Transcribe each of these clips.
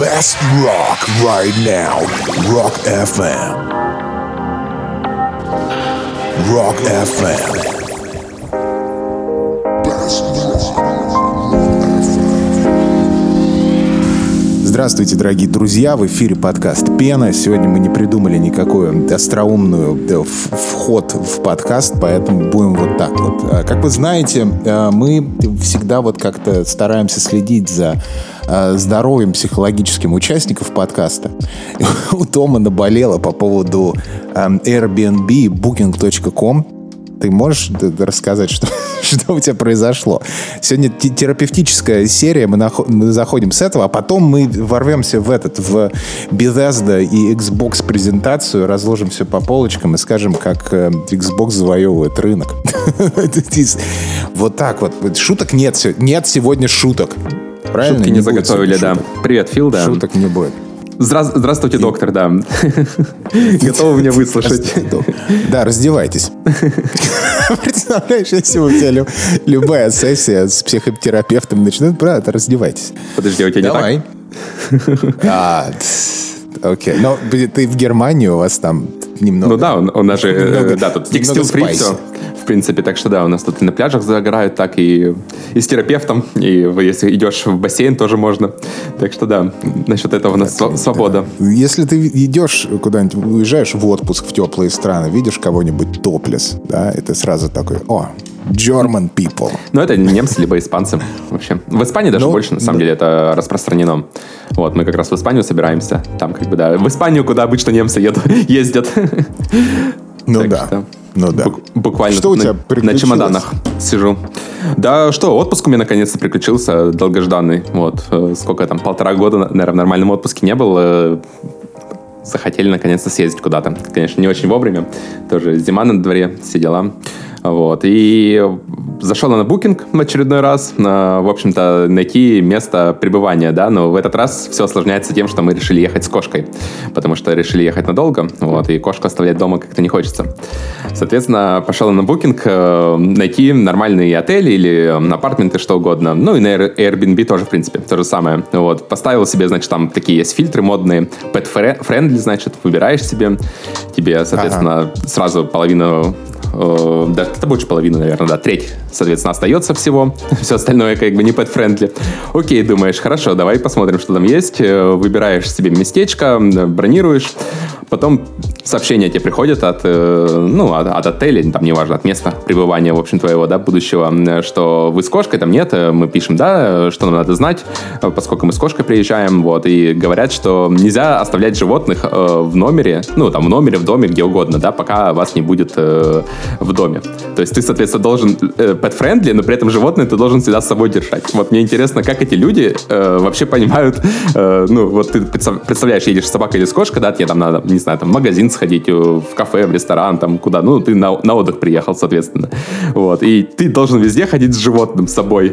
best rock right now. Rock FM. Rock FM. Здравствуйте, дорогие друзья! В эфире подкаст «Пена». Сегодня мы не придумали никакую остроумную э, вход в подкаст, поэтому будем вот так вот. А, как вы знаете, э, мы всегда вот как-то стараемся следить за э, здоровьем психологическим участников подкаста. У Тома наболело по поводу Airbnb, booking.com ты можешь рассказать, что, что у тебя произошло? Сегодня терапевтическая серия, мы, наход, мы заходим с этого, а потом мы ворвемся в этот, в Bethesda и Xbox презентацию, разложим все по полочкам и скажем, как э, Xbox завоевывает рынок. Вот так вот. Шуток нет. Нет сегодня шуток. Правильно? Шутки не заготовили, да. Привет, Фил, да. Шуток не будет. Здра- здравствуйте, И... доктор, да. Готовы меня выслушать? Да, раздевайтесь. Представляешь, если у тебя любая сессия с психотерапевтом начнет, правда, раздевайтесь. Подожди, у тебя не так? А, окей. Но ты в Германии, у вас там немного... Ну да, у нас же, да, тут текстил фри все в принципе. Так что да, у нас тут и на пляжах загорают, так и, и с терапевтом, и если идешь в бассейн, тоже можно. Так что да, насчет этого у нас так, свобода. Да. Если ты идешь куда-нибудь, уезжаешь в отпуск в теплые страны, видишь кого-нибудь топлес, да, это сразу такой, о, German people. Ну, это немцы, либо испанцы вообще. В Испании даже ну, больше, на самом ну, деле, это распространено. Вот, мы как раз в Испанию собираемся. Там как бы, да, в Испанию, куда обычно немцы едут, ездят. Ну так да. Что... Ну да. Буквально что у тебя на, на чемоданах сижу. Да что, отпуск у меня наконец-то приключился, долгожданный. Вот, э, сколько там, полтора года, наверное, в нормальном отпуске не был. Э, захотели наконец-то съездить куда-то. Конечно, не очень вовремя. Тоже зима на дворе, все дела. Вот. И зашел на букинг в очередной раз, в общем-то, найти место пребывания, да, но в этот раз все осложняется тем, что мы решили ехать с кошкой, потому что решили ехать надолго, вот, и кошку оставлять дома как-то не хочется. Соответственно, пошел на букинг э, найти нормальный отель или апартменты, что угодно, ну и на Airbnb тоже, в принципе, то же самое. Вот, поставил себе, значит, там такие есть фильтры модные, pet-friendly, значит, выбираешь себе, тебе, соответственно, ага. сразу половину э, да, это больше половины, наверное, да, треть, соответственно, остается всего. Все остальное как бы не pet-friendly. Окей, думаешь, хорошо, давай посмотрим, что там есть. Э, выбираешь себе местечко, бронируешь. Потом сообщения тебе приходят от, э, ну, от, от отеля, там, неважно, от места пребывания, в общем, твоего, да, будущего, что вы с кошкой, там нет, мы пишем, да, что нам надо знать, поскольку мы с кошкой приезжаем, вот, и говорят, что нельзя оставлять животных э, в номере, ну, там, в номере, в доме, где угодно, да, пока вас не будет э, в доме. То есть ты, соответственно, должен э, pet-friendly, но при этом животное ты должен всегда с собой держать. Вот мне интересно, как эти люди э, вообще понимают, э, ну, вот ты представляешь, едешь с собакой или с кошкой, да, тебе там надо, не знаю, там, в магазин сходить, э, в кафе, в ресторан, там, куда, ну, ты на, на отдых приехал, соответственно. Вот, и ты должен везде ходить с животным с собой.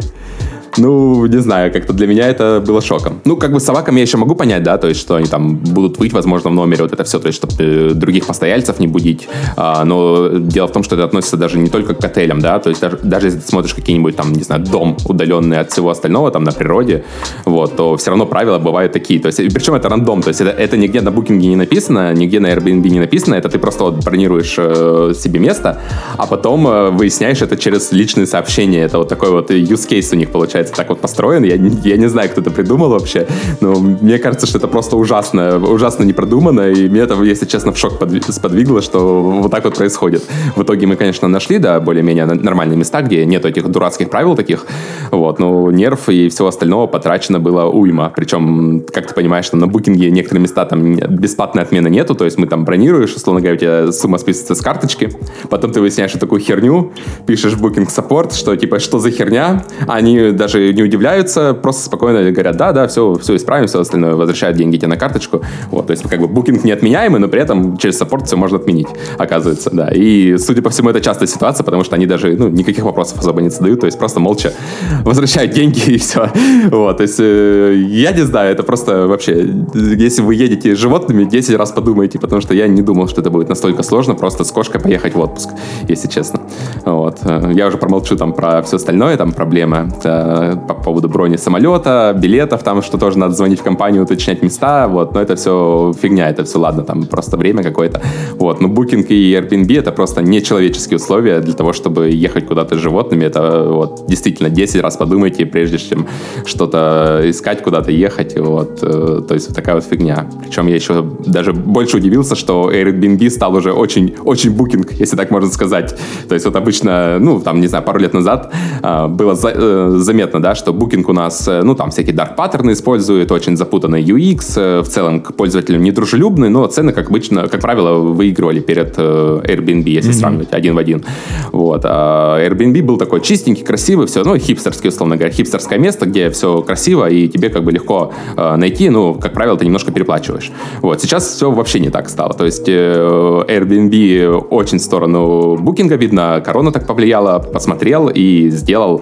Ну, не знаю, как-то для меня это было шоком. Ну, как бы с собаками я еще могу понять, да, то есть, что они там будут выть, возможно, в номере, вот это все, то есть, чтобы э, других постояльцев не будить. А, но дело в том, что это относится даже не только к отелям, да, то есть, даже, даже если ты смотришь какие-нибудь там, не знаю, дом удаленный от всего остального, там, на природе, вот, то все равно правила бывают такие. То есть, причем это рандом, то есть, это, это нигде на букинге не написано, нигде на Airbnb не написано, это ты просто вот бронируешь э, себе место, а потом э, выясняешь это через личные сообщения. Это вот такой вот use case у них получается получается, так вот построен. Я, я не знаю, кто это придумал вообще, но мне кажется, что это просто ужасно, ужасно не продумано, и меня это, если честно, в шок сподвигло, что вот так вот происходит. В итоге мы, конечно, нашли, да, более-менее нормальные места, где нет этих дурацких правил таких, вот, но нерв и всего остального потрачено было уйма. Причем, как ты понимаешь, там на букинге некоторые места там бесплатной отмены нету, то есть мы там бронируешь, условно говоря, у тебя сумма списывается с карточки, потом ты выясняешь такую херню, пишешь в Booking Support, что типа, что за херня, они даже даже не удивляются, просто спокойно говорят, да, да, все, все исправим, все остальное, возвращают деньги тебе на карточку. Вот, то есть, как бы, букинг неотменяемый, но при этом через саппорт все можно отменить, оказывается, да. И, судя по всему, это частая ситуация, потому что они даже, ну, никаких вопросов особо не задают, то есть, просто молча возвращают деньги и все. Вот, то есть, э, я не знаю, это просто вообще, если вы едете с животными, 10 раз подумайте, потому что я не думал, что это будет настолько сложно, просто с кошкой поехать в отпуск, если честно. Вот. Э, я уже промолчу там про все остальное, там проблемы по поводу брони самолета, билетов, там, что тоже надо звонить в компанию, уточнять места, вот, но это все фигня, это все ладно, там просто время какое-то, вот, но Booking и Airbnb это просто нечеловеческие условия для того, чтобы ехать куда-то с животными, это вот действительно 10 раз подумайте, прежде чем что-то искать, куда-то ехать, вот, э, то есть вот такая вот фигня. Причем я еще даже больше удивился, что Airbnb стал уже очень, очень букинг, если так можно сказать. То есть вот обычно, ну, там, не знаю, пару лет назад э, было э, заметно, да, что Booking у нас, э, ну, там всякие dark паттерны использует, очень запутанный UX, э, в целом к пользователям недружелюбный, но цены, как обычно, как правило, выигрывали перед э, Airbnb, если mm-hmm. сравнивать один в один. Вот. А Airbnb был такой чистенький, красивый, все, ну, хипстерский, условно говоря, хипстерское место, где все красиво, и тебе как бы легко э, найти, ну, как правило, ты немножко переплачиваешь. Вот. Сейчас все вообще не так стало. То есть э, Airbnb очень в сторону букинга видно, корона так повлияла, посмотрел и сделал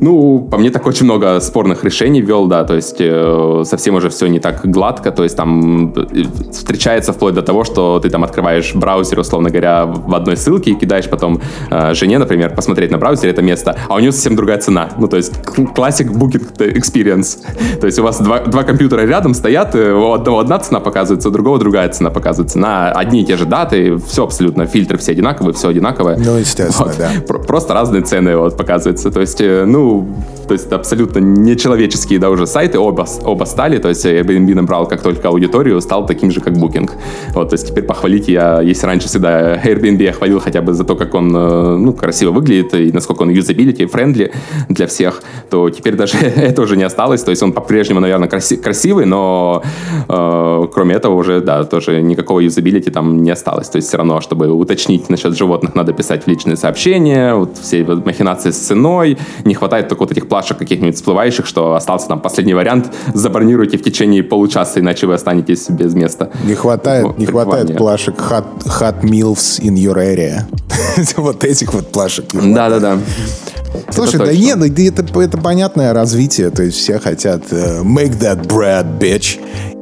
ну, по мне, так очень много спорных решений вел, да, то есть э, совсем уже все не так гладко, то есть там э, встречается вплоть до того, что ты там открываешь браузер, условно говоря, в одной ссылке и кидаешь потом э, жене, например, посмотреть на браузере это место, а у нее совсем другая цена. Ну, то есть классик booking experience. То есть у вас два, два компьютера рядом стоят, э, у одного одна цена показывается, у другого другая цена показывается. На одни и те же даты, все абсолютно, фильтры все одинаковые, все одинаковое. Ну, естественно, вот. да. Просто разные цены вот показываются. То есть, ну, то есть абсолютно нечеловеческие, да, уже сайты, оба, оба стали, то есть Airbnb набрал как только аудиторию, стал таким же, как Booking. Вот, то есть теперь похвалить я, если раньше всегда Airbnb я хвалил хотя бы за то, как он, э, ну, красиво выглядит и насколько он usability friendly для всех, то теперь даже это уже не осталось, то есть он по-прежнему, наверное, краси- красивый, но э, кроме этого уже, да, тоже никакого юзабилити там не осталось, то есть все равно, чтобы уточнить насчет животных, надо писать в личные сообщения, вот все махинации с ценой, не хватает хватает только вот этих плашек каких-нибудь всплывающих, что остался там последний вариант, забронируйте в течение получаса, иначе вы останетесь без места. Не хватает, ну, не хватает плашек hot, hot meals in your area. вот этих вот плашек. Да-да-да. Слушай, да нет, это, это понятное развитие, то есть все хотят uh, make that bread, bitch.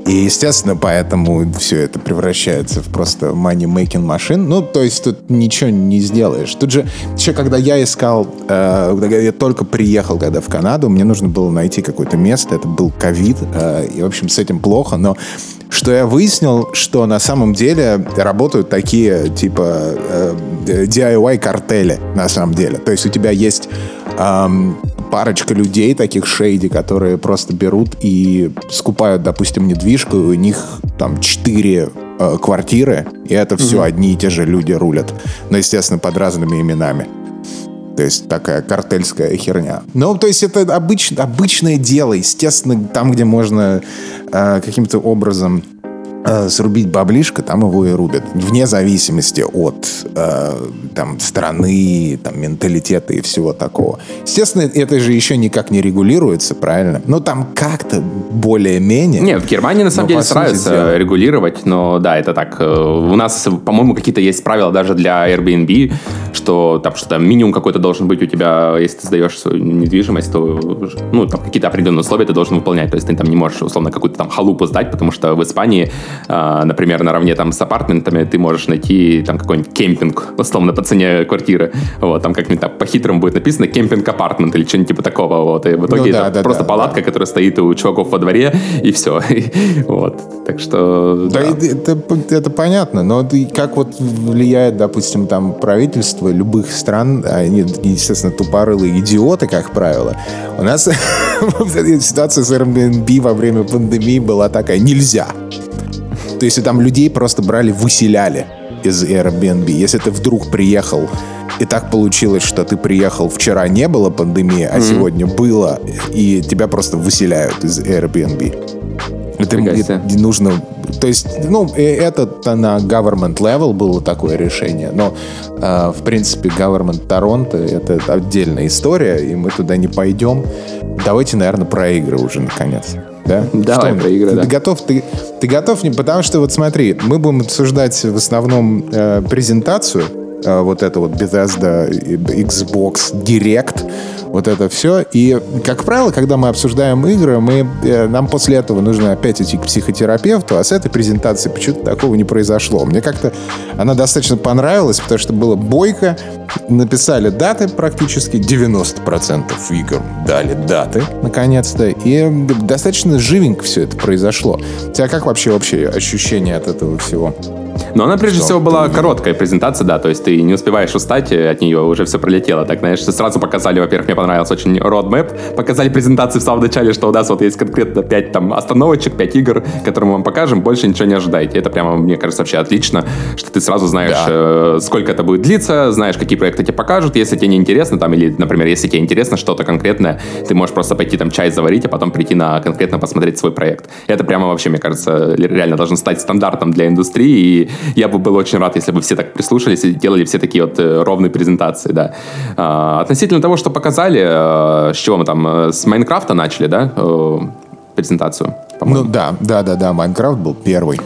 И, естественно, поэтому все это превращается в просто money-making машин. Ну, то есть тут ничего не сделаешь. Тут же, еще когда я искал, э, я только приехал когда в Канаду, мне нужно было найти какое-то место, это был ковид, э, и, в общем, с этим плохо, но что я выяснил, что на самом деле работают такие, типа, э, DIY-картели, на самом деле. То есть у тебя есть эм, парочка людей, таких шейди, которые просто берут и скупают, допустим, недвижку, и у них там четыре э, квартиры, и это все угу. одни и те же люди рулят. Но, естественно, под разными именами. То есть такая картельская херня. Ну, то есть это обыч, обычное дело, естественно, там, где можно э, каким-то образом срубить баблишко, там его и рубят. Вне зависимости от э, там, страны, там, менталитета и всего такого. Естественно, это же еще никак не регулируется, правильно? Ну, там как-то более-менее. Нет, в Германии на самом деле стараются дела. регулировать, но да, это так. Э, у нас, по-моему, какие-то есть правила даже для Airbnb, что там что-то минимум какой-то должен быть у тебя, если ты сдаешь свою недвижимость, то ну, там какие-то определенные условия ты должен выполнять. То есть ты там не можешь, условно, какую-то там халупу сдать, потому что в Испании например, наравне там с апартментами ты можешь найти там какой-нибудь кемпинг, условно, по цене квартиры. Вот, там как-нибудь так по-хитрому будет написано кемпинг-апартмент или что-нибудь типа такого. Вот, и в итоге ну, да, это да, просто да, палатка, да. которая стоит у чуваков во дворе, и все. вот, так что... Да, да. Это, это понятно, но как вот влияет, допустим, там правительство любых стран, они, естественно, тупорылые идиоты, как правило. У нас ситуация с Airbnb во время пандемии была такая, нельзя. То есть там людей просто брали, выселяли из Airbnb. Если ты вдруг приехал и так получилось, что ты приехал вчера не было пандемии, а mm-hmm. сегодня было, и тебя просто выселяют из Airbnb. Это и, нужно... То есть, ну, это на government level было такое решение, но, э, в принципе, government Торонто — это отдельная история, и мы туда не пойдем. Давайте, наверное, про игры уже, наконец. Да? Давай Что, про игры, ты, да. Ты готов? Ты, ты готов? Потому что, вот смотри, мы будем обсуждать в основном э, презентацию, э, вот это вот Bethesda Xbox Direct, вот это все. И, как правило, когда мы обсуждаем игры, мы, э, нам после этого нужно опять идти к психотерапевту, а с этой презентацией почему-то такого не произошло. Мне как-то она достаточно понравилась, потому что было бойко, написали даты практически, 90% игр дали даты, наконец-то, и достаточно живенько все это произошло. У тебя как вообще общее ощущение от этого всего? Но она, прежде всего, была короткая презентация, да, то есть ты не успеваешь устать от нее, уже все пролетело. Так, знаешь, сразу показали, во-первых, мне понравился очень roadmap, показали презентацию в самом начале, что у нас вот есть конкретно 5 там остановочек, 5 игр, которые мы вам покажем, больше ничего не ожидайте. Это прямо, мне кажется, вообще отлично, что ты сразу знаешь, да. э, сколько это будет длиться, знаешь, какие проекты тебе покажут, если тебе не интересно, там, или, например, если тебе интересно что-то конкретное, ты можешь просто пойти там чай заварить, а потом прийти на конкретно посмотреть свой проект. Это прямо вообще, мне кажется, реально должен стать стандартом для индустрии, и я бы был очень рад, если бы все так прислушались и делали все такие вот э, ровные презентации, да. А, относительно того, что показали, э, с чего мы там, э, с Майнкрафта начали, да, презентацию? Ну да, да, да, да, Майнкрафт был первый.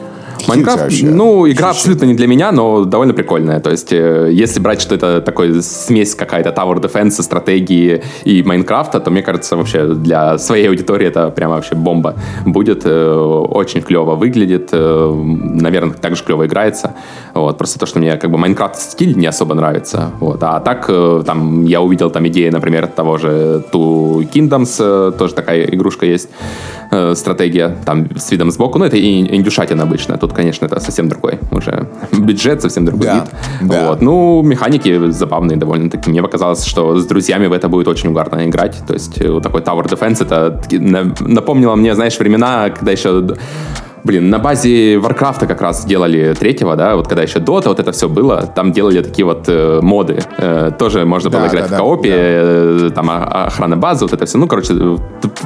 Майнкрафт, ну, игра абсолютно не для меня, но довольно прикольная. То есть, э, если брать, что это такой смесь какая-то Tower Defense, стратегии и Майнкрафта, то, мне кажется, вообще для своей аудитории это прямо вообще бомба будет. Э, очень клево выглядит, э, наверное, так же клево играется. Вот, просто то, что мне как бы Майнкрафт стиль не особо нравится. Вот. А так, там, я увидел там идеи, например, того же Two Kingdoms, тоже такая игрушка есть, стратегия, там, с видом сбоку. Ну, это и индюшатина обычно. Тут, конечно, это совсем другой уже бюджет, совсем другой да, вид. Да. Вот. Ну, механики забавные довольно-таки. Мне показалось, что с друзьями в это будет очень угарно играть. То есть вот такой Tower Defense, это напомнило мне, знаешь, времена, когда еще Блин, на базе Варкрафта как раз делали третьего, да, вот когда еще Дота, вот это все было, там делали такие вот э, моды. Э, тоже можно было да, играть да, в коопе, да. э, там охрана базы, вот это все. Ну, короче,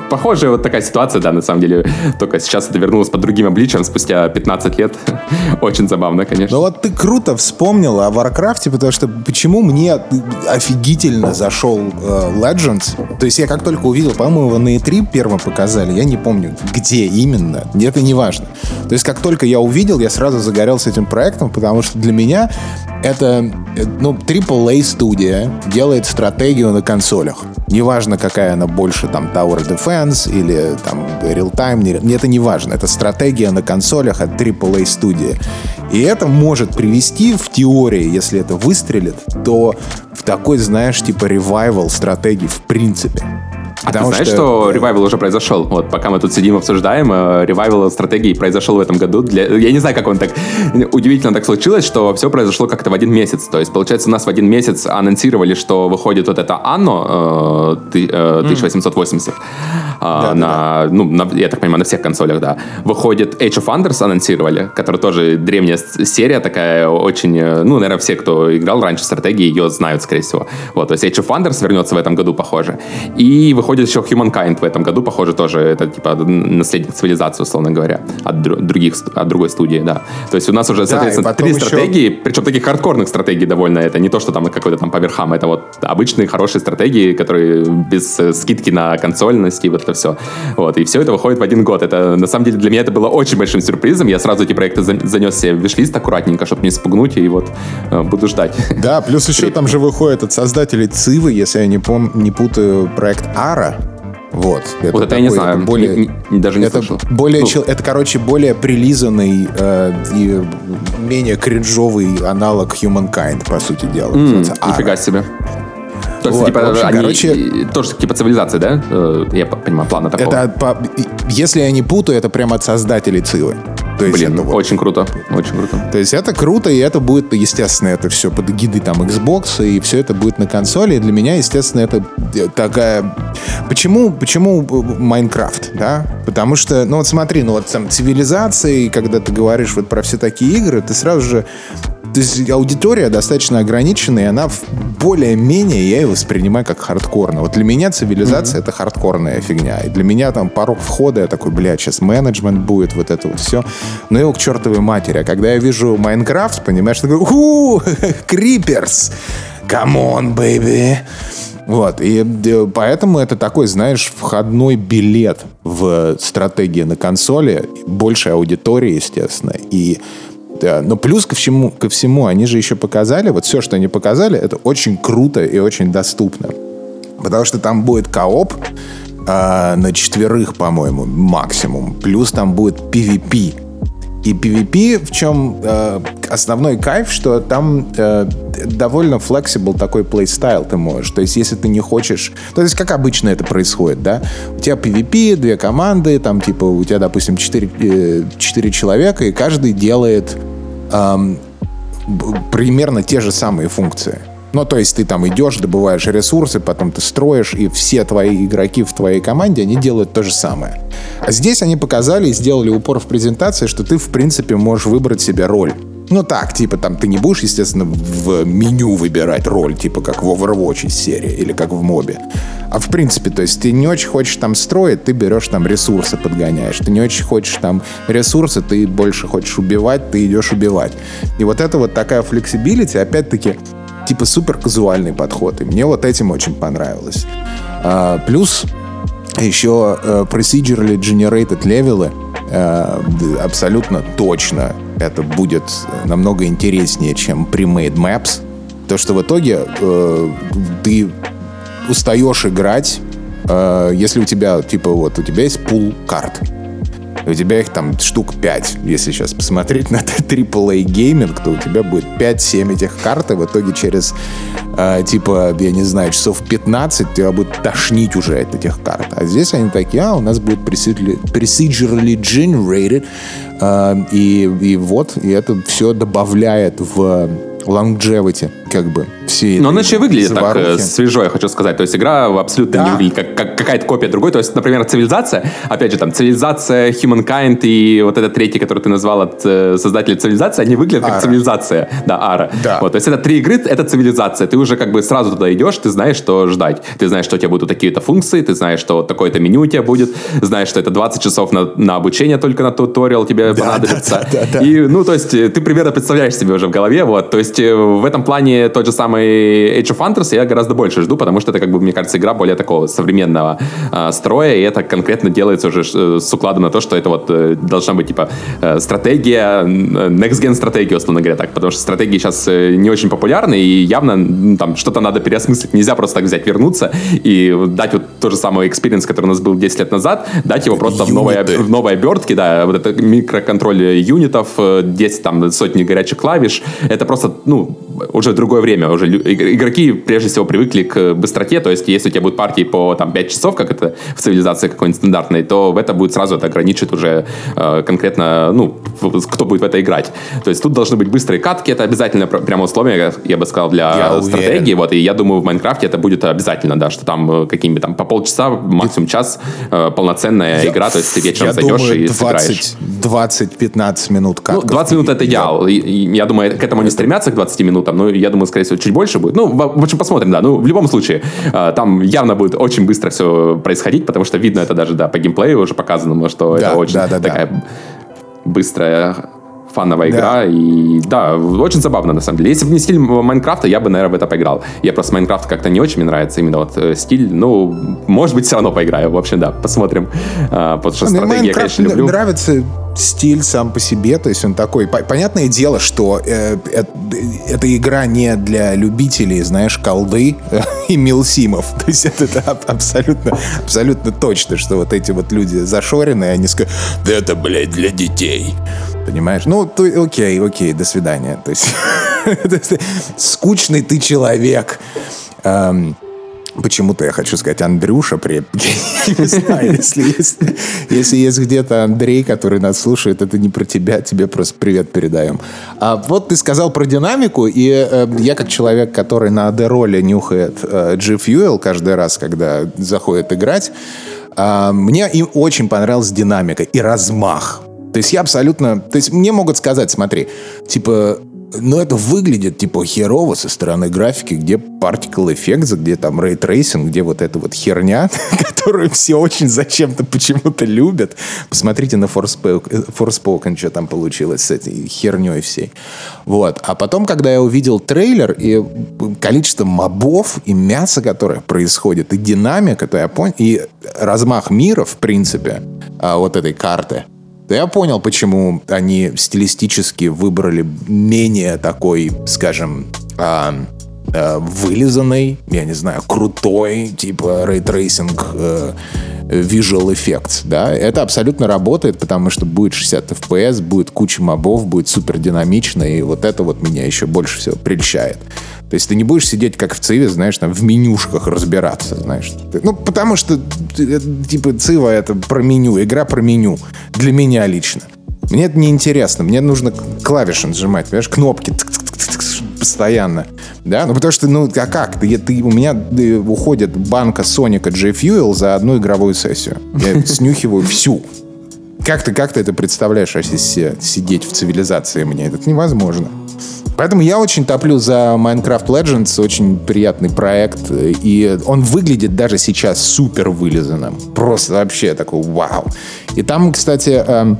похожая вот такая ситуация, да, на самом деле. Только сейчас это вернулось под другим обличием спустя 15 лет. Очень забавно, конечно. Ну вот ты круто вспомнил о Варкрафте, потому что почему мне офигительно зашел э, Legends. То есть я как только увидел, по-моему, его на E3 первым показали, я не помню, где именно, это не важно конечно. То есть, как только я увидел, я сразу загорелся этим проектом, потому что для меня это, ну, AAA студия делает стратегию на консолях. Неважно, какая она больше, там, Tower Defense или там Real Time, это не важно. Это стратегия на консолях от AAA студии. И это может привести в теории, если это выстрелит, то в такой, знаешь, типа ревайвал стратегии в принципе. А ты знаешь, что, что ревайвал уже произошел? Вот пока мы тут сидим обсуждаем, э, ревайвал стратегии произошел в этом году. Для... Я не знаю, как он так удивительно так случилось, что все произошло как-то в один месяц. То есть, получается, у нас в один месяц анонсировали, что выходит вот это Анно э, 1880. Mm. Э, да, на, да. ну, на, я так понимаю, на всех консолях, да. Выходит Age of Wonders анонсировали, который тоже древняя серия такая, очень, э, ну, наверное, все, кто играл раньше в стратегии, ее знают, скорее всего. Вот, то есть Age of Wonders вернется в этом году, похоже. И выходит выходит еще Humankind в этом году, похоже, тоже. Это типа наследник цивилизации, условно говоря, от других, от другой студии, да. То есть у нас уже, соответственно, да, три еще... стратегии, причем таких хардкорных стратегий довольно. Это не то, что там какой-то там по верхам, это вот обычные хорошие стратегии, которые без э, скидки на консольность и вот это все. Вот, и все это выходит в один год. Это, на самом деле, для меня это было очень большим сюрпризом. Я сразу эти проекты занес себе в вишлист аккуратненько, чтобы не спугнуть, и вот э, буду ждать. Да, плюс еще там же выходит от создателей Цивы, если я не, пом- не путаю, проект Ара, Ара. Вот. Это вот это такой, я не знаю. Это более, не, не, даже не это слышал. Более, ну. это, короче, более прилизанный э, и менее кринжовый аналог Humankind, по сути дела. Mm, нифига себе. То есть, вот, типа, общем, они короче, тоже типа цивилизация, да? Э, я понимаю, плана такого. Это, по, если я не путаю, это прямо от создателей Цивы. То есть Блин, это вот, очень круто, очень круто. То есть это круто, и это будет, естественно, это все под гиды там Xbox, и все это будет на консоли. И для меня, естественно, это такая... Почему, почему Майнкрафт, да? Потому что, ну вот смотри, ну вот там цивилизации, когда ты говоришь вот про все такие игры, ты сразу же то есть аудитория достаточно ограниченная, и она более-менее, я ее воспринимаю как хардкорно. Вот для меня цивилизация mm-hmm. это хардкорная фигня. И для меня там порог входа, я такой, блядь, сейчас менеджмент будет, вот это вот все. Но его к чертовой матери. А когда я вижу Майнкрафт, понимаешь, я такой, у Криперс! On, baby! Вот, и поэтому это такой, знаешь, входной билет в стратегии на консоли, большая аудитория, естественно, и да, но плюс ко всему, ко всему, они же еще показали, вот все, что они показали, это очень круто и очень доступно. Потому что там будет кооп э, на четверых, по-моему, максимум. Плюс там будет PvP. И PvP, в чем э, основной кайф, что там э, довольно flexible такой плейстайл ты можешь. То есть, если ты не хочешь... То есть, как обычно это происходит, да? У тебя PvP, две команды, там, типа, у тебя, допустим, четыре, э, четыре человека, и каждый делает э, примерно те же самые функции. Ну, то есть ты там идешь, добываешь ресурсы, потом ты строишь, и все твои игроки в твоей команде, они делают то же самое. А здесь они показали и сделали упор в презентации, что ты, в принципе, можешь выбрать себе роль. Ну так, типа там ты не будешь, естественно, в меню выбирать роль, типа как в Overwatch серии или как в мобе. А в принципе, то есть ты не очень хочешь там строить, ты берешь там ресурсы, подгоняешь. Ты не очень хочешь там ресурсы, ты больше хочешь убивать, ты идешь убивать. И вот это вот такая flexibility, опять-таки, типа супер казуальный подход. И мне вот этим очень понравилось. А, плюс еще uh, procedurally generated левелы uh, абсолютно точно это будет намного интереснее, чем pre-made maps. То, что в итоге uh, ты устаешь играть, если у тебя, типа, вот, у тебя есть пул карт, у тебя их там штук 5. Если сейчас посмотреть на AAA гейминг, то у тебя будет 5-7 этих карт, и в итоге через, э, типа, я не знаю, часов 15 тебя будет тошнить уже от этих карт. А здесь они такие, а, у нас будет procedurally generated, э, и, и вот, и это все добавляет в longevity, как бы, все Но она еще выглядит заварухи. так э, свежо, я хочу сказать. То есть игра абсолютно да. не выглядит как, как какая-то копия другой. То есть, например, цивилизация, опять же, там, цивилизация, Humankind и вот этот третий, который ты назвал от э, создателя цивилизации, они выглядят Ара. как цивилизация. Да, Ара. Да. Вот, то есть это три игры, это цивилизация. Ты уже как бы сразу туда идешь, ты знаешь, что ждать. Ты знаешь, что у тебя будут такие-то функции, ты знаешь, что такое-то меню у тебя будет, знаешь, что это 20 часов на, на обучение только на туториал тебе да, понадобится. Да, да, да, и, ну, то есть э, ты примерно представляешь себе уже в голове, вот. То есть э, в этом плане тот же самый Age of Hunters я гораздо больше жду, потому что это, как бы, мне кажется, игра более такого современного э, строя, и это конкретно делается уже э, с укладом на то, что это вот э, должна быть, типа, э, стратегия, next-gen стратегия, условно говоря, так, потому что стратегии сейчас э, не очень популярны, и явно ну, там что-то надо переосмыслить. Нельзя просто так взять, вернуться и дать вот то же самое experience, который у нас был 10 лет назад, дать его просто в новой, в новой обертке, да, вот это микроконтроль юнитов, 10 там сотни горячих клавиш, это просто, ну, уже другое время, уже игроки прежде всего привыкли к быстроте, то есть если у тебя будут партии по там, 5 часов, как это в цивилизации какой-нибудь стандартной, то в это будет сразу это ограничит уже э, конкретно, ну, кто будет в это играть. То есть тут должны быть быстрые катки, это обязательно прямо условие, я бы сказал, для я стратегии, уверен. вот, и я думаю, в Майнкрафте это будет обязательно, да, что там э, какими-то там по полчаса, максимум час, э, полноценная я, игра, то есть ты вечером зайдешь думаю, и 20, сыграешь. 20-15 минут катка. Ну, 20 минут это идеал. Я, я думаю, к этому не стремятся, к 20 минутам, но я думаю, скорее всего, чуть больше будет. Ну, в общем, посмотрим, да. Ну, в любом случае, э, там явно будет очень быстро все происходить, потому что видно это даже, да, по геймплею уже показано, что да, это очень да, да, такая быстрая фановая да. игра. И да, очень забавно на самом деле. Если бы не стиль Майнкрафта, я бы, наверное, в это поиграл. Я просто Майнкрафт как-то не очень мне нравится, именно вот э, стиль. Ну, может быть, все равно поиграю. В общем, да, посмотрим. А, потому что стратегия, я, конечно, люблю. нравится стиль сам по себе, то есть он такой. Понятное дело, что э, э, эта игра не для любителей, знаешь, колды и милсимов. То есть это, это абсолютно, абсолютно точно, что вот эти вот люди зашоренные, они скажут, да это, блядь, для детей. Понимаешь? Ну, то, окей, окей, до свидания. То есть, скучный ты человек. Эм, Почему-то я хочу сказать Андрюша, я не знаю, если есть, если есть где-то Андрей, который нас слушает, это не про тебя, тебе просто привет передаем. А вот ты сказал про динамику, и э, я как человек, который на адероле нюхает э, G-Fuel каждый раз, когда заходит играть, э, мне им очень понравилась динамика и размах. То есть я абсолютно... То есть мне могут сказать, смотри, типа, ну, это выглядит, типа, херово со стороны графики, где particle effects, где там ray tracing, где вот эта вот херня, которую все очень зачем-то почему-то любят. Посмотрите на Forspoken, Forspoken, что там получилось с этой херней всей. Вот. А потом, когда я увидел трейлер и количество мобов и мяса, которое происходит, и динамика, то я понял, и размах мира, в принципе, а, вот этой карты, то я понял, почему они стилистически выбрали менее такой, скажем, а, э, вылизанный, я не знаю, крутой, типа ray tracing э, visual effects, да, это абсолютно работает, потому что будет 60 FPS, будет куча мобов, будет супер динамично, и вот это вот меня еще больше всего прельщает. То есть ты не будешь сидеть, как в Циве, знаешь, там в менюшках разбираться, знаешь. Ну, потому что, э, типа, Цива — это про меню, игра про меню. Для меня лично. Мне это не интересно. Мне нужно клавиши нажимать, понимаешь, кнопки постоянно. Да, ну потому что, ну, а как? Ты, ты, у меня э, уходит банка Соника J Fuel за одну игровую сессию. Я снюхиваю всю. Как ты, как ты это представляешь, если сидеть в цивилизации мне? Это невозможно. Поэтому я очень топлю за Minecraft Legends, очень приятный проект, и он выглядит даже сейчас супер вылизанным. Просто вообще такой вау. И там, кстати, эм,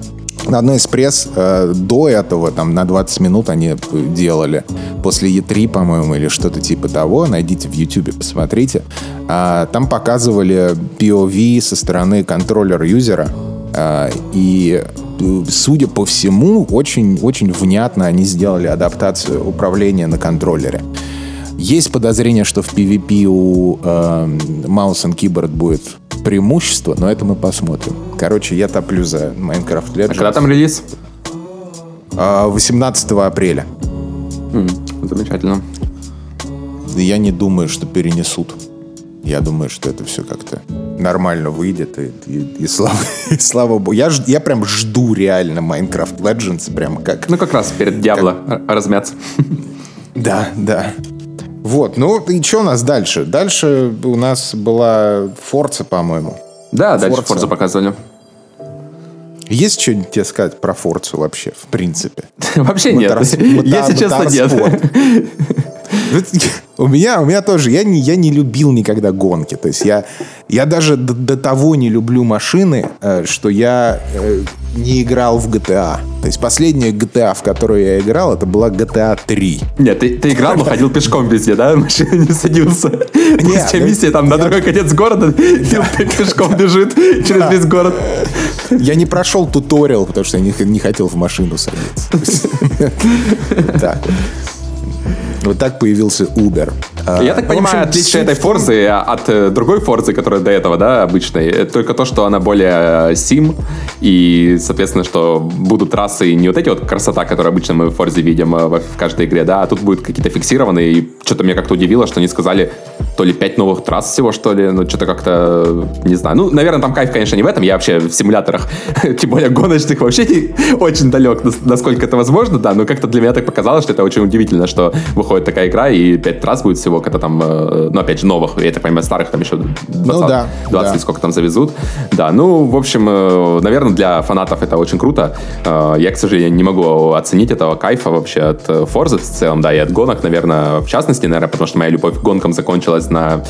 на одной из пресс э, до этого, там, на 20 минут они делали, после E3, по-моему, или что-то типа того, найдите в YouTube, посмотрите. Э, там показывали POV со стороны контроллер-юзера, э, и судя по всему, очень-очень внятно они сделали адаптацию управления на контроллере. Есть подозрение, что в PvP у э, Mouse and Keyboard будет преимущество, но это мы посмотрим. Короче, я топлю за Minecraft Legends. А когда там релиз? 18 а, апреля. Mm, замечательно. Я не думаю, что перенесут. Я думаю, что это все как-то нормально выйдет. И, и, и, слава, и слава богу. Я, я прям жду реально Minecraft Legends. Прям как... Ну, как раз перед Диабло как... размяться. Да, да. Вот, ну и что у нас дальше? Дальше у нас была Форца, по-моему. Да, дальше Форца показывали. Есть что-нибудь тебе сказать про Форцу вообще, в принципе? Вообще нет. Если честно, нет. У меня, у меня тоже, я не, я не любил никогда гонки. То есть я, я даже до, до того не люблю машины, э, что я э, не играл в GTA. То есть последняя GTA, в которую я играл, это была GTA 3. Нет, ты, ты играл, но ходил пешком везде, да? Машина не садился. Нет, ну, миссия там на другой конец города, пешком бежит через весь город. Я не прошел туториал, потому что я не, не хотел в машину садиться. Так вот. Так появился Uber. Я а, так понимаю, отличие этой Форзы от э, другой Форзы, которая до этого, да, обычной, только то, что она более сим, и, соответственно, что будут трассы не вот эти вот красота, которую обычно мы в Форзе видим э, в каждой игре, да, а тут будут какие-то фиксированные, и что-то меня как-то удивило, что они сказали то ли пять новых трасс всего, что ли, ну, что-то как-то, не знаю. Ну, наверное, там кайф, конечно, не в этом, я вообще в симуляторах, тем более гоночных, вообще не, очень далек, насколько это возможно, да, но как-то для меня так показалось, что это очень удивительно, что выходит такая игра, и пять трасс будет всего всего, когда там, э, ну, опять же, новых, я так понимаю, старых там еще 20, ну, да, 20 да. сколько там завезут. Да, ну, в общем, э, наверное, для фанатов это очень круто. Э, я, к сожалению, не могу оценить этого кайфа вообще от Forza в целом, да, и от гонок, наверное, в частности, наверное, потому что моя любовь к гонкам закончилась на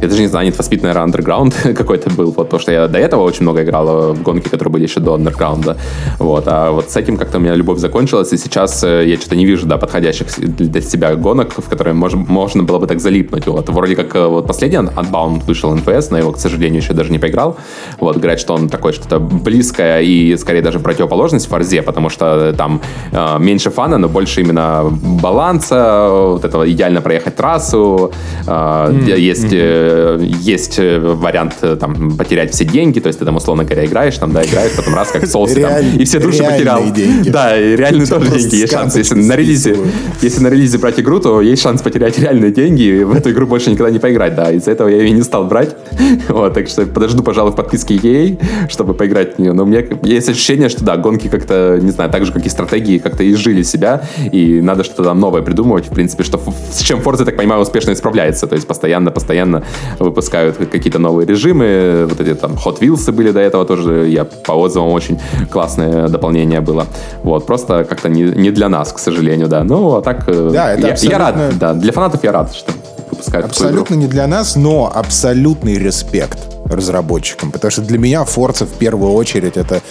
я даже не знаю, Need for Speed, наверное, Underground какой-то был, вот, потому что я до этого очень много играл в гонки, которые были еще до Underground, вот, а вот с этим как-то у меня любовь закончилась, и сейчас э, я что-то не вижу, да, подходящих для себя гонок, в которые мож, можно было бы так залипнуть, вот, вроде как э, вот последний Unbound вышел NFS, но его, к сожалению, еще даже не поиграл, вот, говорят, что он такой что-то близкое и, скорее, даже противоположность Форзе, потому что там э, меньше фана, но больше именно баланса, вот этого идеально проехать трассу, э, mm-hmm. есть э, есть э, вариант э, там потерять все деньги, то есть ты там условно говоря играешь, там да играешь, потом раз как соус там, и все души потерял. Деньги. Да, и реальные тоже деньги. Есть шанс, если на релизе, если на релизе брать игру, то есть шанс потерять реальные деньги и в эту игру больше никогда не поиграть, да. Из-за этого я ее не стал брать. Вот, так что подожду, пожалуй, в подписке EA, чтобы поиграть в нее. Но у меня есть ощущение, что да, гонки как-то, не знаю, так же, как и стратегии, как-то изжили себя, и надо что-то там новое придумывать, в принципе, что с чем Forza, я так понимаю, успешно исправляется. То есть постоянно, постоянно выпускают какие-то новые режимы. Вот эти там Hot Wheels были до этого тоже, я по отзывам очень классное дополнение было. Вот, просто как-то не, не для нас, к сожалению, да. Ну, а так э, да, это я, абсолютно... я рад, да, для фанатов я рад, что выпускают Абсолютно не для нас, но абсолютный респект разработчикам, потому что для меня Forza в первую очередь это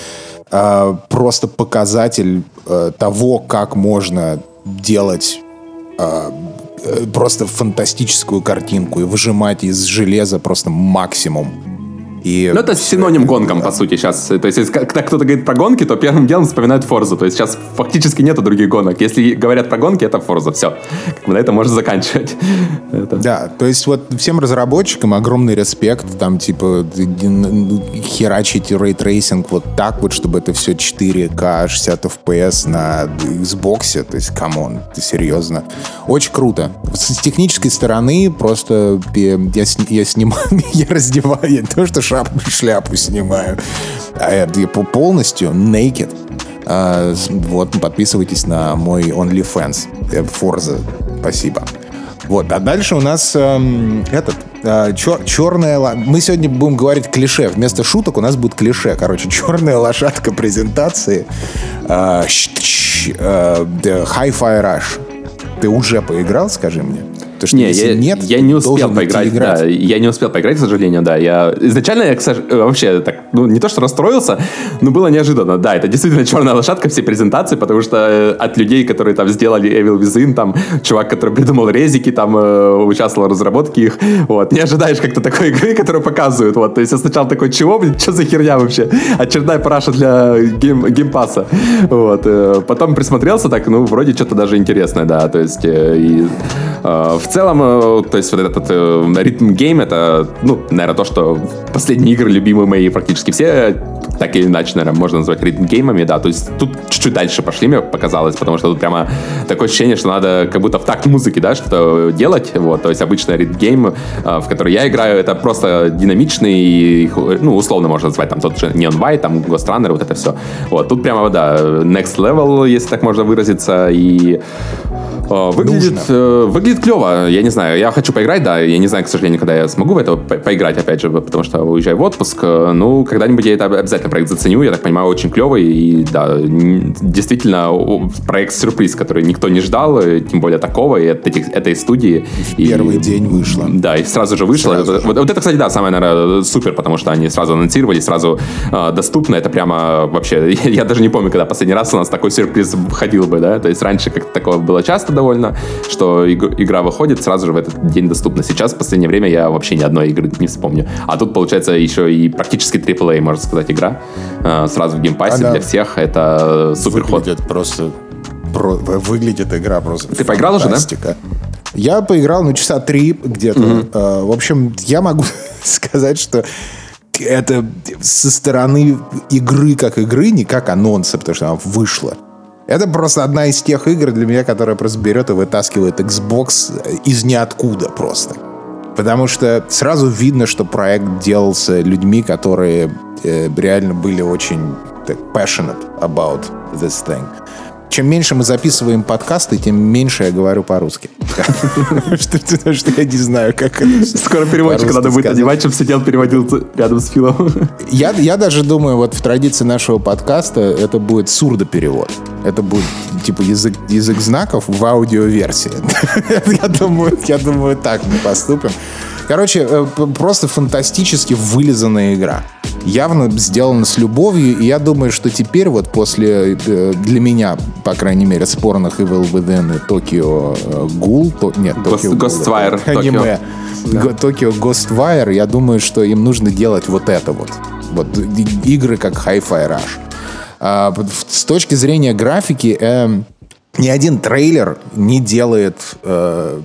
э, просто показатель э, того, как можно делать э, просто фантастическую картинку и выжимать из железа просто максимум. И ну, это синоним гонкам, по сути, сейчас. То есть, если когда кто-то говорит про гонки, то первым делом вспоминают Форзу. То есть, сейчас фактически нету других гонок. Если говорят про гонки, это Форза. Все. Как бы на этом можно заканчивать. Это. Да, то есть, вот всем разработчикам огромный респект. Там, типа, херачить ray tracing вот так вот, чтобы это все 4К, 60 FPS на Xbox. То есть, come on, ты серьезно. Очень круто. С технической стороны просто я, я снимаю, я раздеваю то, что шапку, шляпу снимаю. А я полностью naked. А, вот, подписывайтесь на мой OnlyFans. Forza. Спасибо. Вот, а дальше у нас эм, этот э, чер, черная... Мы сегодня будем говорить клише. Вместо шуток у нас будет клише. Короче, черная лошадка презентации. Э, э, Hi-Fi Rush. Ты уже поиграл, скажи мне? Потому что не, если я, нет, я не успел поиграть. Да, я не успел поиграть, к сожалению, да. Я изначально я, кстати, вообще так, ну не то что расстроился, но было неожиданно. Да, это действительно черная лошадка всей презентации, потому что э, от людей, которые там сделали Evil Within, там чувак, который придумал резики, там э, участвовал в разработке их, вот, не ожидаешь как-то такой игры, которую показывают, вот. То есть я сначала такой, чего, блин, что за херня вообще? Очередная параша для Game, Game Pass а. Вот. Э, потом присмотрелся так, ну, вроде что-то даже интересное, да. То есть и в в целом, э, то есть вот этот э, rhythm game, это, ну, наверное, то, что последние игры, любимые мои практически все, так или иначе, наверное, можно назвать rhythm game ами, да, то есть тут чуть-чуть дальше пошли, мне показалось, потому что тут прямо такое ощущение, что надо как будто в такт музыки, да, что-то делать, вот, то есть обычный ритм гейм, э, в который я играю, это просто динамичный, ну, условно можно назвать, там, тот же Neon White, там, Ghost Runner, вот это все, вот, тут прямо, да, next level, если так можно выразиться, и Э, выглядит, э, выглядит клево. Я не знаю, я хочу поиграть, да. Я не знаю, к сожалению, когда я смогу в это по поиграть, опять же, потому что уезжаю в отпуск. Ну, когда-нибудь я это обязательно проект заценю. Я так понимаю, очень клевый. И да, действительно, проект-сюрприз, который никто не ждал, тем более такого, и от этих, этой студии. В и, первый день вышло. Да, и сразу же вышло. Сразу. Вот, вот это, кстати, да, самое, наверное, супер, потому что они сразу анонсировали, сразу э, доступно. Это прямо вообще... Я, я даже не помню, когда последний раз у нас такой сюрприз входил бы, да. То есть раньше как-то такого было часто довольно, что игра выходит сразу же в этот день доступна. Сейчас, в последнее время, я вообще ни одной игры не вспомню. А тут, получается, еще и практически AAA, можно сказать, игра. Э, сразу в Game Pass е а, для всех. Это супер ход. Просто... Про, выглядит игра просто Ты поиграл уже, да? Я поиграл, ну, часа три где-то. Mm-hmm. В общем, я могу сказать, что это со стороны игры как игры, не как анонса, потому что она вышла. Это просто одна из тех игр для меня, которая просто берет и вытаскивает Xbox из ниоткуда просто. Потому что сразу видно, что проект делался людьми, которые э, реально были очень так, passionate about this thing чем меньше мы записываем подкасты, тем меньше я говорю по-русски. Что я не знаю, как это Скоро переводчика надо будет одевать, чтобы сидел, переводил рядом с Филом. Я даже думаю, вот в традиции нашего подкаста это будет сурдоперевод. Это будет типа язык, язык знаков в аудиоверсии. я, думаю, я думаю, так мы поступим. Короче, э, просто фантастически вылизанная игра. Явно сделана с любовью, и я думаю, что теперь вот после, э, для меня, по крайней мере, спорных Evil Within и Токио Гул, то, нет, Токио Ghostwire, аниме, Токио Ghostwire, я думаю, что им нужно делать вот это вот. Вот игры как Hi-Fi Rush. А, с точки зрения графики, э, ни один трейлер не делает... Э,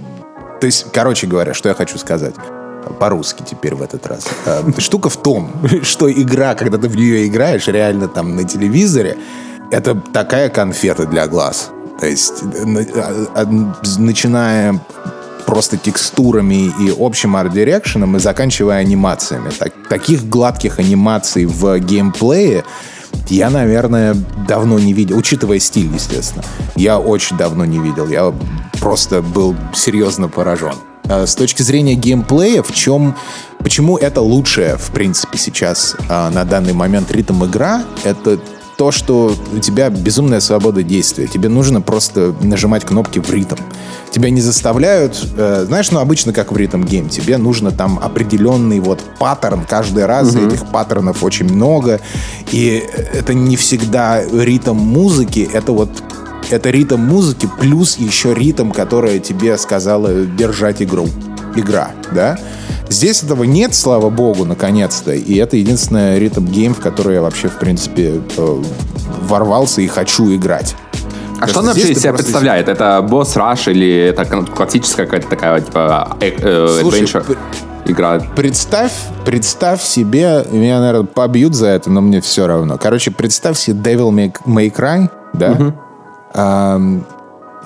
то есть, короче говоря, что я хочу сказать по-русски теперь в этот раз. Э, штука в том, что игра, когда ты в нее играешь, реально там на телевизоре, это такая конфета для глаз. То есть, а, а, начиная просто текстурами и общим арт-дирекшеном и заканчивая анимациями. Так, таких гладких анимаций в геймплее я, наверное, давно не видел, учитывая стиль, естественно. Я очень давно не видел. Я просто был серьезно поражен. А с точки зрения геймплея, в чем, почему это лучшее, в принципе, сейчас а, на данный момент ритм игра, это то, что у тебя безумная свобода действия. Тебе нужно просто нажимать кнопки в ритм. Тебя не заставляют, э, знаешь, ну обычно как в rhythm game, тебе нужно там определенный вот паттерн каждый раз, mm-hmm. этих паттернов очень много, и это не всегда ритм музыки, это вот это ритм музыки плюс еще ритм, которая тебе сказала держать игру. Игра, да? Здесь этого нет, слава богу, наконец-то. И это единственный ритм-гейм, в который я вообще, в принципе, э, ворвался и хочу играть. А что он вообще из себя представляет? Это босс раш или это классическая какая-то такая, типа, э, э, Слушай, adventure? игра. Представь, представь себе, меня, наверное, побьют за это, но мне все равно. Короче, представь себе Devil May, May Cry, да? Угу. А,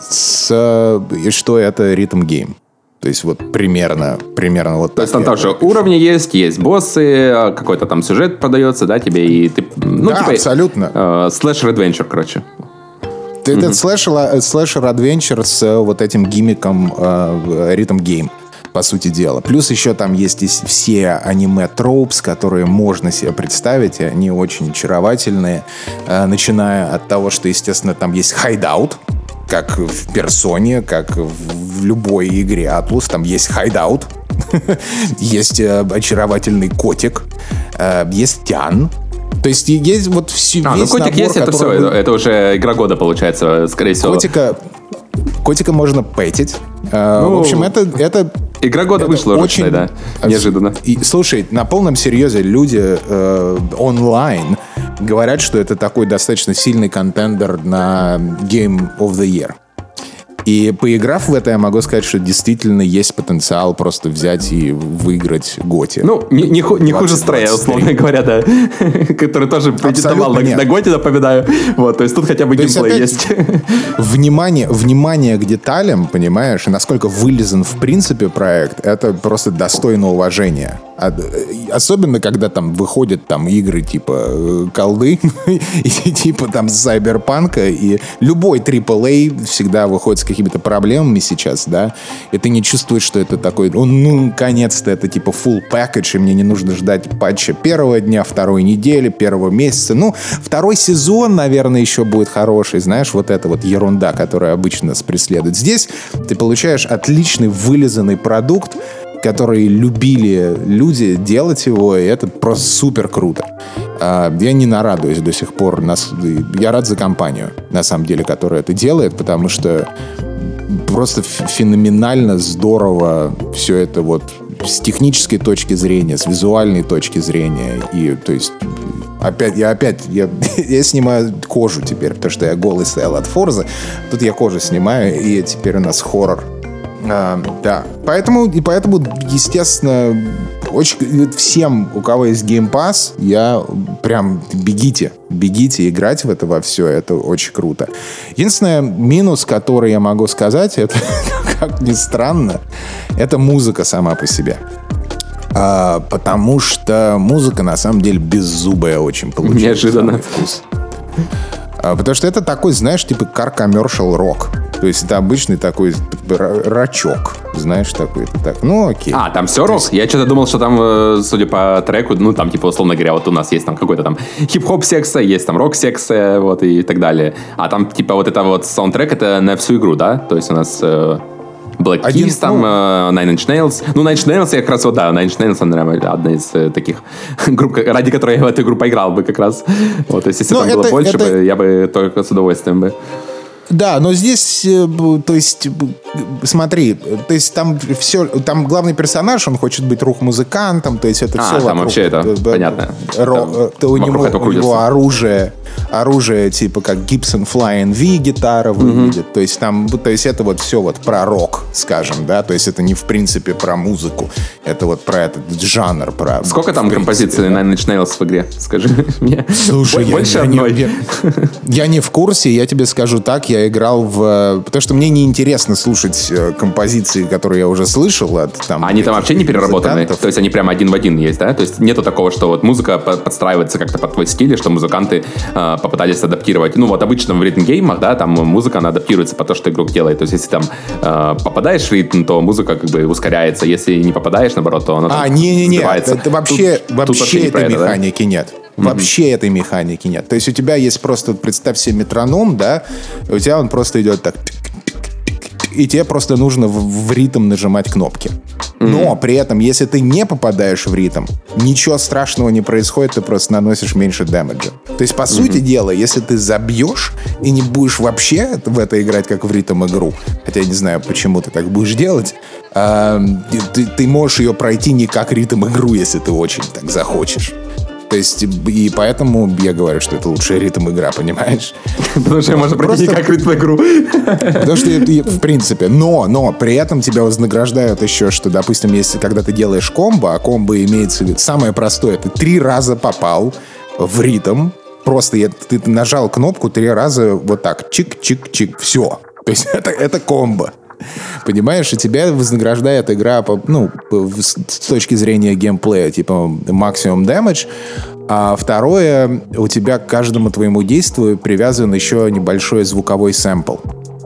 с, что это rhythm game. То есть вот примерно, примерно вот То есть там тоже уровни есть, есть боссы, а какой-то там сюжет продается, да, тебе, и ты... Ну, да, типа, абсолютно. Э, слэшер- adventure, короче. Этот mm-hmm. слэшер- adventure с э, вот этим gimmick ом э, rhythm game по сути дела. Плюс еще там есть все аниме- tropes, которые можно себе представить, и они очень очаровательные, э, начиная от того, что, естественно, там есть hideout, как в персоне, как в любой игре Atlus, там есть hideout, есть э, очаровательный котик, э, есть тян, то есть есть вот все, а, ну котик набор, есть, это все, это, это уже игра года получается, скорее всего. Котика, котика можно пэтить. Ну, в общем, это, это Игра года это вышла очень ручной, да. Неожиданно. И, слушай, на полном серьезе люди э, онлайн говорят, что это такой достаточно сильный контендер на Game of the Year. И поиграв в это, я могу сказать, что действительно есть потенциал просто взять и выиграть Готи. Ну, не, не, не хуже Стрея, условно говоря, да. Который тоже претендовал на, на Готи, напоминаю. Вот, то есть тут хотя бы то геймплей есть. Внимание, внимание к деталям, понимаешь, и насколько вылезан в принципе проект, это просто достойно уважения. Э, особенно, когда там выходят там игры типа э, колды и типа там Сайберпанка, и любой AAA всегда выходит с какими-то проблемами сейчас, да, и ты не чувствуешь, что это такой, ну, наконец-то это типа full package, и мне не нужно ждать патча первого дня, второй недели, первого месяца. Ну, второй сезон, наверное, еще будет хороший, знаешь, вот это вот ерунда, которая обычно нас преследует. Здесь ты получаешь отличный вылизанный продукт, которые любили люди делать его, и это просто супер круто. А, я не нарадуюсь до сих пор. Я рад за компанию, на самом деле, которая это делает, потому что просто феноменально здорово все это вот с технической точки зрения, с визуальной точки зрения. И, то есть, опять, я опять, я, я снимаю кожу теперь, потому что я голый стоял от Форза. Тут я кожу снимаю, и теперь у нас хоррор а, да. Поэтому, и поэтому, естественно, очень, всем, у кого есть Game Pass, я прям бегите, бегите играть в это во все, это очень круто. Единственное минус, который я могу сказать, это, как ни странно, это музыка сама по себе. А, потому что музыка на самом деле беззубая очень получилась. Неожиданно. Вкус. А, потому что это такой, знаешь, типа car commercial рок. То есть это обычный такой рачок, знаешь, такой. Так, ну окей. А, там все рок? Есть... Я что-то думал, что там, э, судя по треку, ну там, типа, условно говоря, вот у нас есть там какой-то там хип-хоп секция, есть там рок-секция, вот и так далее. А там, типа, вот это вот саундтрек, это на всю игру, да? То есть у нас... Э, Black Один, Keys, там, ну, uh, Nine Inch Nails. Ну, Nine Inch Nails я как раз, вот, да, Nine Inch Nails, наверное, одна из uh, таких групп, ради которой я в эту игру поиграл бы как раз. Вот, если Но там это, было больше, это... бы, я бы только с удовольствием бы. Да, но здесь, э, то есть, смотри, то есть там все, там главный персонаж, он хочет быть рух-музыкантом, то есть это а, все там вокруг, вообще это, это понятно. Ро, это, у него, у него оружие, оружие типа как Gibson Flying V гитара выглядит, mm-hmm. то есть там, то есть это вот все вот про рок, скажем, да, то есть это не в принципе про музыку, это вот про этот жанр, про... Сколько там композиций да? Nine Inch Nails в игре, скажи мне? Слушай, Больше я, одной. Я, я, я не в курсе, я тебе скажу так, я я играл в... Потому что мне неинтересно слушать э, композиции, которые я уже слышал от там... Они там вообще не переработаны? То есть они прямо один в один есть, да? То есть нету такого, что вот музыка подстраивается как-то под твой стиль, что музыканты э, попытались адаптировать. Ну вот обычно в ритм-геймах, да, там музыка, она адаптируется по то, что игрок делает. То есть если там э, попадаешь в ритм, то музыка как бы ускоряется. Если не попадаешь, наоборот, то она А, не-не-не, вообще, тут, вообще, тут вообще этой это, механики да? нет. Вообще mm-hmm. этой механики нет. То есть у тебя есть просто, представь себе метроном, да, у тебя он просто идет так, и тебе просто нужно в, в ритм нажимать кнопки. Но при этом, если ты не попадаешь в ритм, ничего страшного не происходит, ты просто наносишь меньше дэмэджа. То есть, по mm-hmm. сути дела, если ты забьешь и не будешь вообще в это играть как в ритм игру, хотя я не знаю, почему ты так будешь делать, э, ты, ты можешь ее пройти не как ритм игру, если ты очень так захочешь. То есть, и поэтому я говорю, что это лучшая ритм игра, понимаешь? Потому что можно пройти как ритм игру. Потому что в принципе, но, но при этом тебя вознаграждают еще, что, допустим, если когда ты делаешь комбо, а комбо имеется самое простое, ты три раза попал в ритм, просто я, ты нажал кнопку три раза вот так, чик-чик-чик, все. То есть это, это комбо. Понимаешь, и тебя вознаграждает игра, по, ну, с точки зрения геймплея, типа максимум damage, а второе, у тебя к каждому твоему действию привязан еще небольшой звуковой сэмпл.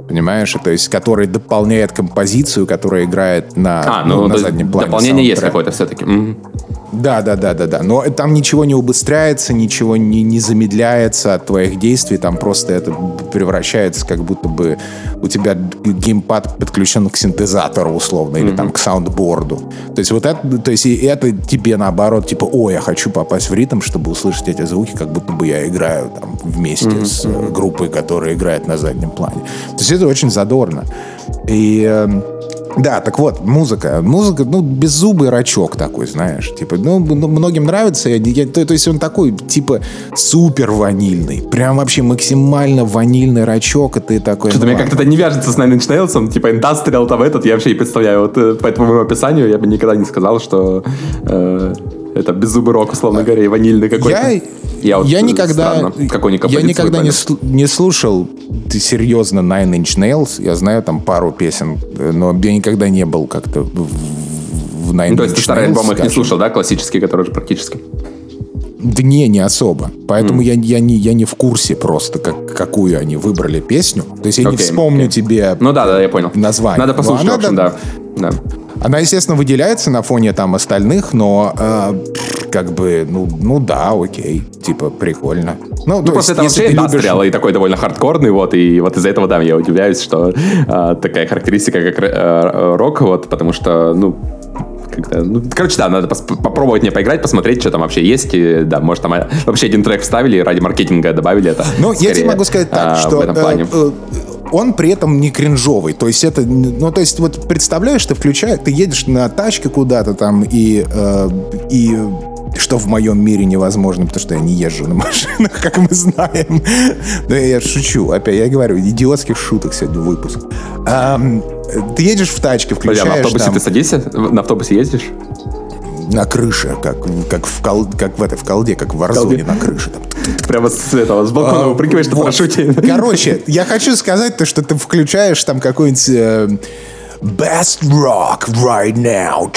Понимаешь? То есть, который дополняет композицию, которая играет на, а, ну, ну, на заднем плане. Дополнение есть какое-то все-таки. Mm-hmm. Да, да, да, да, да. Но там ничего не убыстряется, ничего не, не замедляется от твоих действий. Там просто это превращается, как будто бы у тебя геймпад подключен к синтезатору, условно, или mm-hmm. там к саундборду. То есть вот это, то есть и это тебе наоборот, типа, о, я хочу попасть в ритм, чтобы услышать эти звуки, как будто бы я играю там вместе mm-hmm. с группой, которая играет на заднем плане. То есть это очень задорно. И э, да, так вот, музыка. Музыка, ну, беззубый рачок такой, знаешь. Типа, ну, ну многим нравится. Я, я, то, то есть он такой, типа, супер ванильный. Прям вообще максимально ванильный рачок, и ты такой... Что-то ну, мне как-то это не вяжется с Inch Nails, типа, индастриал там этот, я вообще не представляю. Вот э, по этому описанию я бы никогда не сказал, что э, это беззубый рок, условно говоря, и ванильный какой-то. Я, я, вот, я никогда, я никогда не, не слушал ты серьезно Nine Inch Nails. Я знаю там пару песен, но я никогда не был как-то в, в Nine ну, То есть ты старый альбом их не слушал, да, классические, которые уже практически? Да не, не особо. Поэтому mm. я, я, не, я не в курсе просто, как, какую они выбрали песню. То есть я okay, не вспомню okay. тебе ну, да, да, я понял. название. Надо послушать, в общем, да. да. Она, естественно, выделяется на фоне там остальных, но э, как бы, ну, ну да, окей, типа прикольно. Ну, ну просто есть, это вообще любишь... и такой довольно хардкорный, вот, и вот из-за этого, да, я удивляюсь, что э, такая характеристика, как э, рок, вот, потому что, ну, когда, ну, короче, да, надо попробовать мне поиграть, посмотреть, что там вообще есть. И, да, может, там вообще один трек вставили и ради маркетинга добавили это. Ну, я тебе могу сказать так, а, что в этом плане. Э, он при этом не кринжовый. То есть это, ну, то есть вот представляешь, ты включаешь, ты едешь на тачке куда-то там и, э, и что в моем мире невозможно, потому что я не езжу на машинах, как мы знаем. Но я шучу. Опять, я говорю, идиотских шуток сегодня выпуск. А, ты едешь в тачке, включаешь... Подожди, а на автобусе там... ты садишься? На автобусе ездишь? на крыше, как, как, в, кол, как в этой в колде, как в Варзоне на крыше. Там. Прямо с этого, с балкона а, выпрыгиваешь на вот. парашюте. Короче, я хочу сказать то, что ты включаешь там какой-нибудь э, Best Rock right now.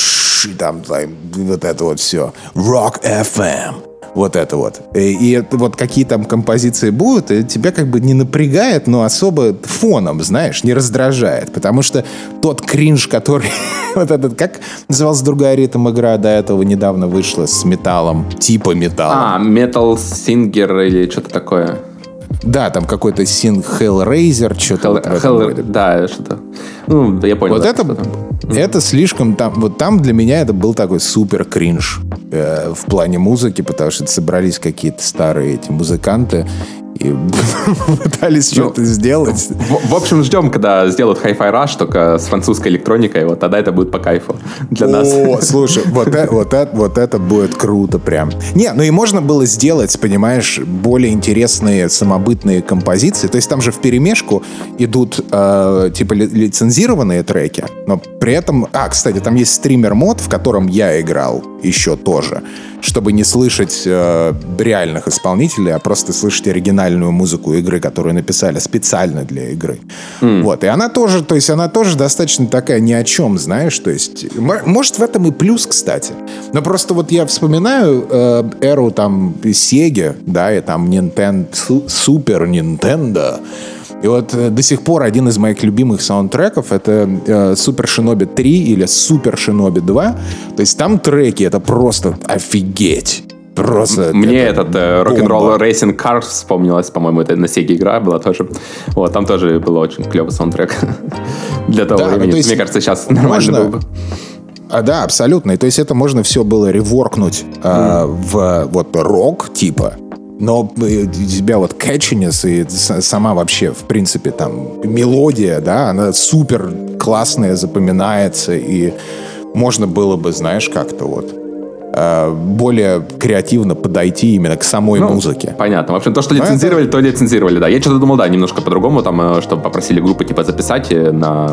И там, там вот это вот все. Rock FM вот это вот. И, и вот какие там композиции будут, и тебя как бы не напрягает, но особо фоном, знаешь, не раздражает. Потому что тот кринж, который... вот этот, как называлась другая ритм игра до этого недавно вышла с металлом, типа металла. А, Metal Singer или что-то такое. Да, там какой-то Син Hellraiser, что-то Hell, вот Hell, Да, что-то. Ну, я понял. Вот да, это, это слишком там, вот там для меня это был такой супер кринж э, в плане музыки, потому что собрались какие-то старые эти музыканты и пытались ну, что-то сделать. В, в общем, ждем, когда сделают Hi-Fi Rush, только с французской электроникой, вот тогда это будет по кайфу для нас. О, слушай, вот это, вот, это, вот это будет круто прям. Не, ну и можно было сделать, понимаешь, более интересные самобытные композиции. То есть там же в перемешку идут э, типа лицензированные треки, но при этом... А, кстати, там есть стример-мод, в котором я играл еще тоже чтобы не слышать э, реальных исполнителей, а просто слышать оригинальную музыку игры, которую написали специально для игры. Mm. Вот. И она тоже, то есть она тоже достаточно такая ни о чем, знаешь, то есть, может, в этом и плюс, кстати. Но просто вот я вспоминаю э, эру там Sega, да, и там Nintendo, Super Nintendo, и вот э, до сих пор один из моих любимых саундтреков это э, Супер Шиноби 3 или Супер Шиноби 2. То есть там треки это просто офигеть. Просто Мне это этот э, Rock'n'Roll Racing Cars вспомнилось, по-моему, это на Sega игра была тоже. Вот, там тоже был очень клевый саундтрек для того да, времени. Ну, есть Мне кажется, сейчас нормально можно... был бы. А, да, абсолютно. И то есть это можно все было реворкнуть mm. э, в вот рок типа, но э, тебя вот catchiness и сама вообще, в принципе, там, мелодия, да, она супер классное, запоминается, и можно было бы, знаешь, как-то вот более креативно подойти именно к самой ну, музыке. Понятно. В общем, то, что лицензировали, то лицензировали, да. Я что-то думал, да, немножко по-другому, там, э, чтобы попросили группы, типа, записать э, на,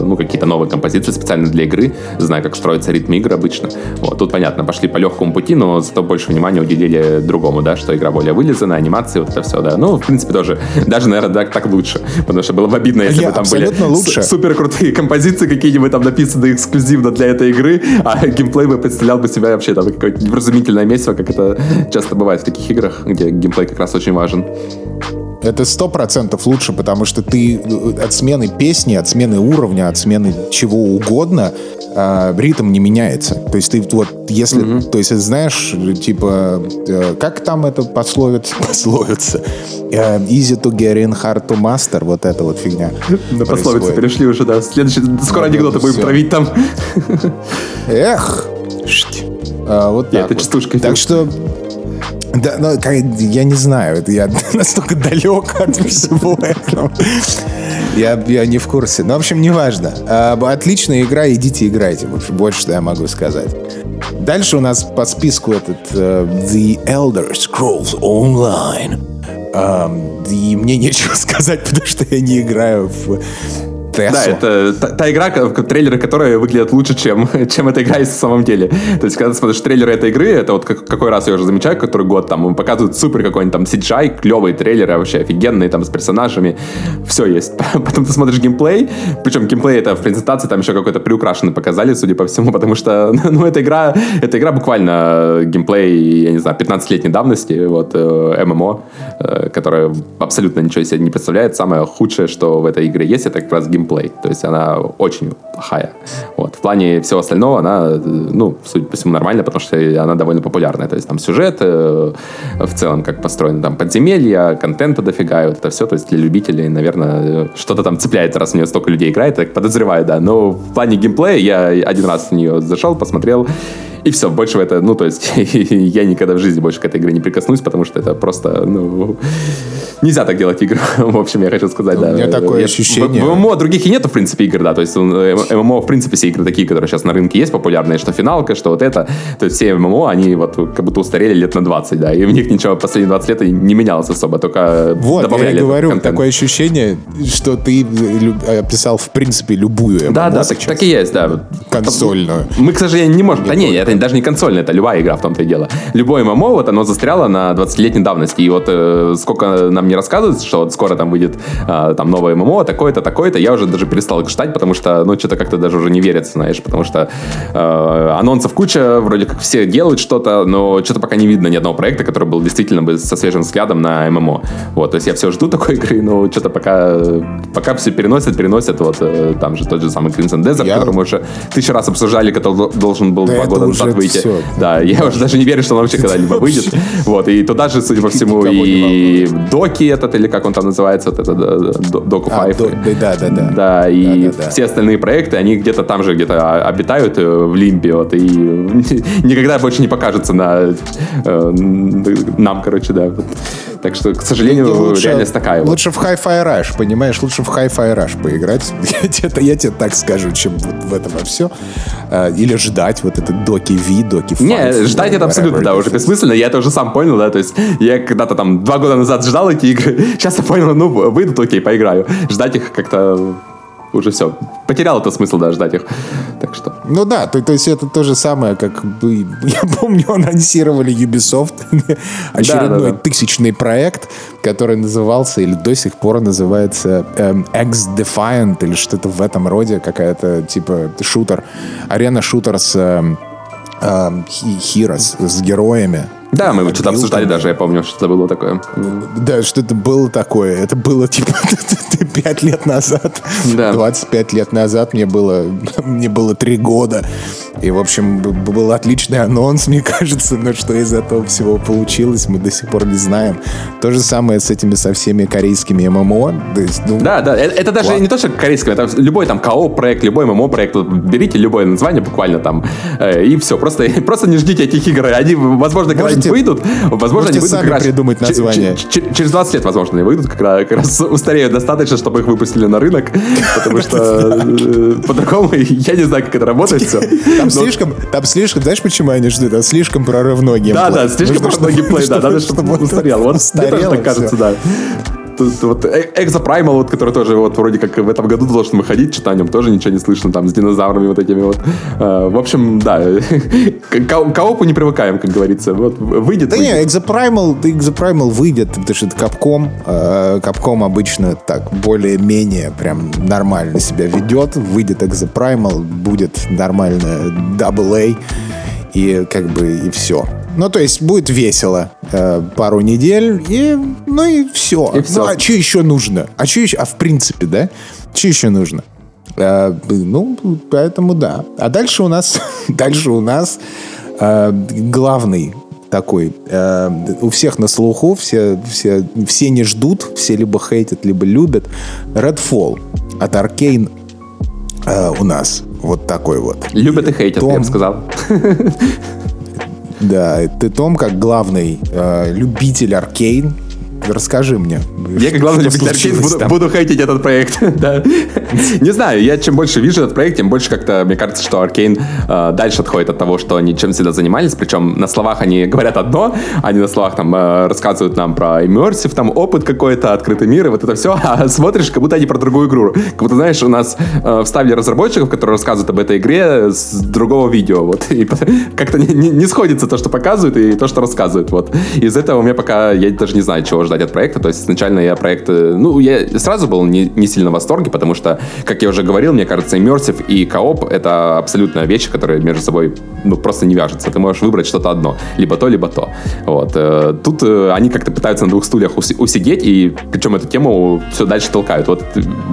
ну, какие-то новые композиции специально для игры, зная, как строится ритм игр обычно. Вот, тут, понятно, пошли по легкому пути, но зато больше внимания уделили другому, да, что игра более вылизана, анимации, вот это все, да. Ну, в принципе, тоже, даже, наверное, так, так лучше, потому что было бы обидно, если Я бы там были лучше. супер крутые композиции какие-нибудь там написаны эксклюзивно для этой игры, а геймплей бы представлял бы себя вообще там какое-то невразумительное месиво, как это часто бывает в таких играх, где геймплей как раз очень важен. Это сто процентов лучше, потому что ты э, от смены песни, от смены уровня, от смены чего угодно э, ритм не меняется. То есть ты вот, если, mm-hmm. то есть знаешь, типа, э, как там это пословица? Пословица. Э, easy to get in, hard to master, вот эта вот фигня. На пословицы перешли уже, да. Следующий, скоро анекдоты будем травить там. Эх, а, вот так. Это частушка. Так что да, ну, я не знаю, это я настолько далек от всего этого. Я, я не в курсе. Ну, в общем, неважно. А, отличная игра, идите играйте. Больше, что я могу сказать. Дальше у нас по списку этот uh, The Elder Scrolls Online. Um, и мне нечего сказать, потому что я не играю в Тессу. Да, это та, та игра, трейлеры которой выглядят лучше, чем, чем эта игра есть в самом деле. То есть, когда ты смотришь трейлеры этой игры, это вот как, какой раз я уже замечаю, который год, там показывают супер какой-нибудь там CGI, клевые трейлеры вообще офигенные, там с персонажами, все есть. Потом ты смотришь геймплей, причем геймплей это в презентации там еще какой-то приукрашенный показали, судя по всему, потому что, ну, эта игра, эта игра буквально геймплей, я не знаю, 15-летней давности, вот, э, ММО, э, которая абсолютно ничего себе не представляет. Самое худшее, что в этой игре есть, это как раз геймплей геймплей. То есть она очень плохая. Вот. В плане всего остального она, ну, судя по всему, нормальная, потому что она довольно популярная. То есть там сюжет, э, в целом, как построено там подземелья, контента дофига, и вот это все. То есть для любителей, наверное, что-то там цепляет, раз у нее столько людей играет, так подозреваю, да. Но в плане геймплея я один раз в нее зашел, посмотрел, и все, больше в это, ну, то есть я никогда в жизни больше к этой игре не прикоснусь, потому что это просто, ну, нельзя так делать игры. в общем, я хочу сказать, да. У меня такое я, ощущение. В, в ММО других и нету, в принципе, игр, да, то есть ММО, в принципе, все игры такие, которые сейчас на рынке есть, популярные, что финалка, что вот это, то есть все ММО, они вот как будто устарели лет на 20, да, и в них ничего последние 20 лет не менялось особо, только вот, я говорю, такое ощущение, что ты описал, в принципе, любую ММО Да, да, так, так и есть, да. Консольную. Мы, к сожалению, не можем, да не, это даже не консольная, это любая игра в том-то и дело. Любое ММО, вот оно застряло на 20-летней давности, и вот э, сколько нам не рассказывают, что вот скоро там выйдет э, там новое ММО, такое-то, такое-то, я уже даже перестал их ждать, потому что, ну, что-то как-то даже уже не верится, знаешь, потому что э, анонсов куча, вроде как все делают что-то, но что-то пока не видно ни одного проекта, который был действительно бы со свежим взглядом на ММО. Вот, то есть я все жду такой игры, но что-то пока, пока все переносят, переносят, вот, э, там же тот же самый Crimson Desert, я... который мы уже тысячу раз обсуждали, который должен был да два года назад выйти. Все. Да, я уже даже не верю, что он вообще когда-либо выйдет. Вот, и туда же, судя по всему, и Доки этот, или как он там называется, вот это Доку 5. Да, да, да. Да, и все остальные проекты, они где-то там же где-то обитают э, в Лимбе, вот, и никогда больше не покажется на э, нам, короче, да. Так что, к сожалению, лучше, реальность такая. Лучше вот. в Hi-Fi Rush, понимаешь? Лучше в Hi-Fi Rush поиграть. я, тебе, я тебе так скажу, чем вот в этом во все. А, или ждать вот этот доки V, доки 5. Не, ждать это абсолютно, да, уже бессмысленно. Я это уже сам понял, да, то есть я когда-то там два года назад ждал эти игры, сейчас я понял, ну, выйдут, окей, поиграю. Ждать их как-то уже все. Потерял это смысл, да, ждать их. Так что. Ну да, то, то есть это то же самое, как бы, я помню, анонсировали Ubisoft очередной да, да, да. тысячный проект, который назывался, или до сих пор называется эм, X-Defiant, или что-то в этом роде, какая-то типа шутер, арена-шутер с эм, эм, Heroes, с героями, да, мы что-то обсуждали даже, я помню, что это было такое. Да, что это было такое. Это было типа 5 лет назад. Да. 25 лет назад мне было, мне было 3 года. И, в общем, был отличный анонс, мне кажется, но что из этого всего получилось, мы до сих пор не знаем. То же самое с этими со всеми корейскими ММО. То есть, ну, да, да, это, это даже ладно. не то, что корейское, это любой там КО-проект, любой ММО-проект, вот, берите любое название буквально там, э, и все, просто, просто не ждите этих игр. Они, возможно, когда-нибудь когда-нибудь выйдут, возможно, они выйдут сами как раз придумать название. Через 20 лет, возможно, они выйдут, как раз, устареют достаточно, чтобы их выпустили на рынок, потому что э, по-другому я не знаю, как это работает все. Там слишком, там слишком, знаешь, почему они ждут? Там слишком прорывной геймплей. Да, да, слишком прорывной геймплей, да, надо, чтобы устарел. Вот мне тоже так кажется, да вот Экзопраймал, вот, который тоже вот вроде как в этом году должен выходить, что-то о нем тоже ничего не слышно, там, с динозаврами вот этими вот. А, в общем, да, к коопу не привыкаем, как говорится. Вот выйдет. Да выйдет. не, Exoprimal, Exoprimal выйдет, потому что это Capcom. Capcom обычно так более-менее прям нормально себя ведет. Выйдет Exoprimal, будет нормально A и как бы и все. Ну, то есть будет весело э, пару недель, и, ну и все. И все. Ну, а что еще нужно? А что еще? А в принципе, да? Что еще нужно? Э, ну, поэтому да. А дальше у нас, дальше у нас э, главный такой. Э, у всех на слуху, все, все, все не ждут, все либо хейтят, либо любят. Redfall от Arkane э, у нас вот такой вот. Любят и хейтят, Том... я бы сказал. Да, ты, Том, как главный э, любитель Аркейн, Расскажи мне. Я, как главный любитель аркейд, буду, буду хейтить этот проект. да. Не знаю, я чем больше вижу этот проект, тем больше как-то мне кажется, что Аркейн э, дальше отходит от того, что они чем всегда занимались. Причем на словах они говорят одно, они на словах там э, рассказывают нам про immersive, там опыт какой-то, открытый мир и вот это все, а смотришь, как будто они про другую игру. Как будто, знаешь, у нас э, вставили разработчиков, которые рассказывают об этой игре с другого видео. Вот. И как-то не, не, не сходится то, что показывают, и то, что рассказывают. Вот. Из этого у меня пока, я даже не знаю, чего ждать от проекта. То есть изначально я проект... Э, ну, я сразу был не, не сильно в восторге, потому что, как я уже говорил, мне кажется, immersive и кооп — это абсолютная вещь, которая между собой ну, просто не вяжется. Ты можешь выбрать что-то одно. Либо то, либо то. Вот. Э, тут э, они как-то пытаются на двух стульях усидеть, и причем эту тему все дальше толкают. Вот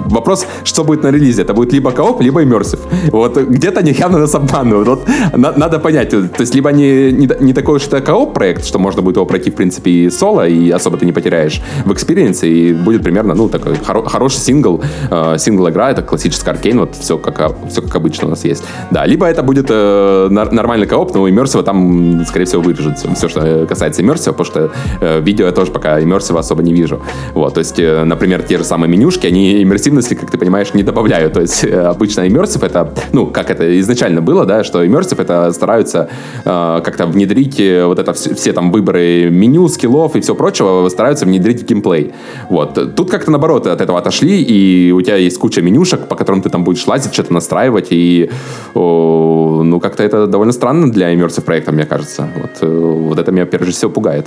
вопрос, что будет на релизе. Это будет либо кооп, либо immersive. Вот где-то они явно нас обманывают. Вот на, надо понять. То есть либо они не, не такой уж это кооп проект, что можно будет его пройти, в принципе, и соло, и особо ты не потеряешь в experience е, и будет примерно, ну, такой хоро- хороший сингл, э, сингл-игра, это классический Arkane, вот все как, все как обычно у нас есть. Да, либо это будет э, нормальный кооп, но иммерсива там, скорее всего, вырежет все, все что касается иммерсива, потому что э, видео я тоже пока иммерсива особо не вижу. Вот, то есть, э, например, те же самые менюшки, они иммерсивности, как ты понимаешь, не добавляют. То есть, э, обычно иммерсив это, ну, как это изначально было, да, что иммерсив это стараются э, как-то внедрить э, вот это все, все там выборы меню, скиллов и все прочего, стараются внедрить геймплей. Вот. Тут как-то наоборот от этого отошли, и у тебя есть куча менюшек, по которым ты там будешь лазить, что-то настраивать, и о, ну как-то это довольно странно для immersive проекта, мне кажется. Вот, э, вот это меня прежде всего пугает.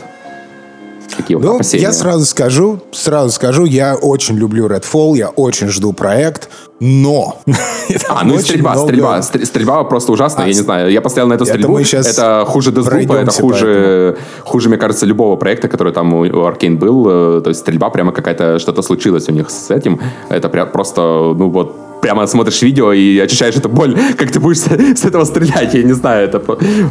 Такие вот ну, опасения. Я сразу скажу, сразу скажу, я очень люблю Redfall, я очень жду проект, но... а, ну и стрельба, много... стрельба, стрельба просто ужасная, а, я не знаю, я поставил на эту стрельбу, это, это хуже Deathloop, это хуже, хуже, мне кажется, любого проекта, который там у, Arkane был, э, то есть стрельба прямо какая-то, что-то случилось у них с этим, это прям просто, ну вот, прямо смотришь видео и ощущаешь эту боль, как ты будешь с этого стрелять, я не знаю, это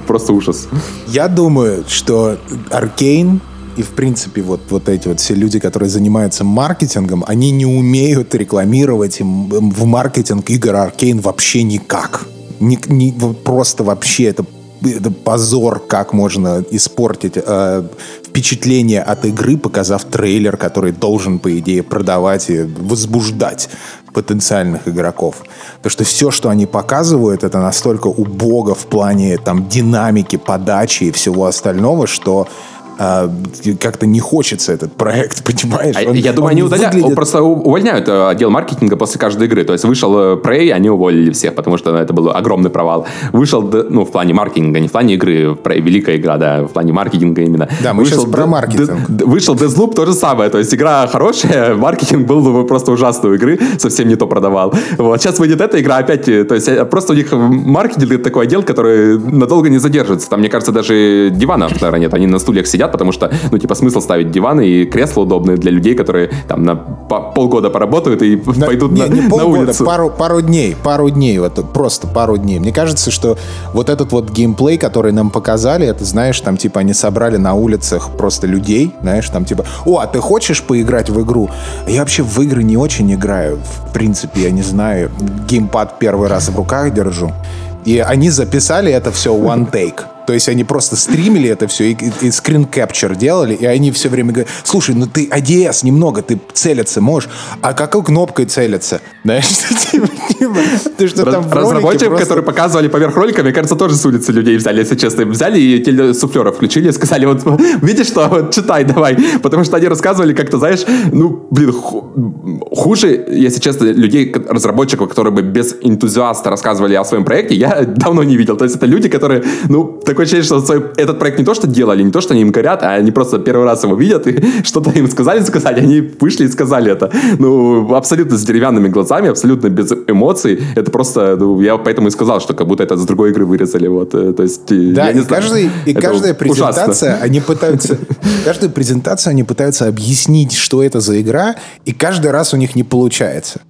просто ужас. Я думаю, что Arkane и, в принципе, вот, вот эти вот все люди, которые занимаются маркетингом, они не умеют рекламировать в маркетинг игр Аркейн вообще никак. Не, не, просто вообще это, это позор, как можно испортить э, впечатление от игры, показав трейлер, который должен, по идее, продавать и возбуждать потенциальных игроков. Потому что все, что они показывают, это настолько убого в плане там динамики, подачи и всего остального, что а, как-то не хочется этот проект, понимаешь? А он, я думаю, они удаляют, выглядит... просто увольняют э, отдел маркетинга после каждой игры. То есть вышел э, Prey, они уволили всех, потому что это был огромный провал. Вышел, ну, в плане маркетинга, не в плане игры, Prey великая игра, да, в плане маркетинга именно. Да, мы вышел сейчас про маркетинг. Вышел Deathloop, то же самое. То есть игра хорошая, маркетинг был ну, просто ужасный у игры, совсем не то продавал. Вот, сейчас выйдет эта игра опять, э, то есть просто у них маркетинг такой отдел, который надолго не задержится. Там, мне кажется, даже дивана нет, они на стульях сидят, потому что, ну, типа, смысл ставить диваны и кресла удобные для людей, которые там на полгода поработают и на, пойдут не, на, не полгода, на улицу. Пару, пару дней, пару дней, вот просто пару дней. Мне кажется, что вот этот вот геймплей, который нам показали, это, знаешь, там, типа, они собрали на улицах просто людей, знаешь, там, типа, о, а ты хочешь поиграть в игру? Я вообще в игры не очень играю, в принципе, я не знаю. Геймпад первый раз в руках держу. И они записали это все one take. То есть они просто стримили это все и, и, и скрин капчер делали, и они все время говорят, слушай, ну ты ADS немного, ты целиться можешь, а какой кнопкой целиться? Знаешь, типа, типа, ты что там Разработчиков, которые показывали поверх ролика, мне кажется, тоже с улицы людей взяли, если честно. Взяли и телесуфлера включили и сказали, вот видишь что, вот читай давай. Потому что они рассказывали как-то, знаешь, ну, блин, хуже, если честно, людей, разработчиков, которые бы без энтузиаста рассказывали о своем проекте, я давно не видел. То есть это люди, которые, ну, такое ощущение, что этот проект не то, что делали, не то, что они им горят, а они просто первый раз его видят и что-то им сказали сказать, они вышли и сказали это. Ну, абсолютно с деревянными глазами, абсолютно без эмоций. Это просто, ну, я поэтому и сказал, что как будто это с другой игры вырезали. Вот, э, то есть, да, я не и, знаю, каждый, и каждая презентация, ужасно. они пытаются, каждую презентацию они пытаются объяснить, что это за игра, и каждый раз у них не получается.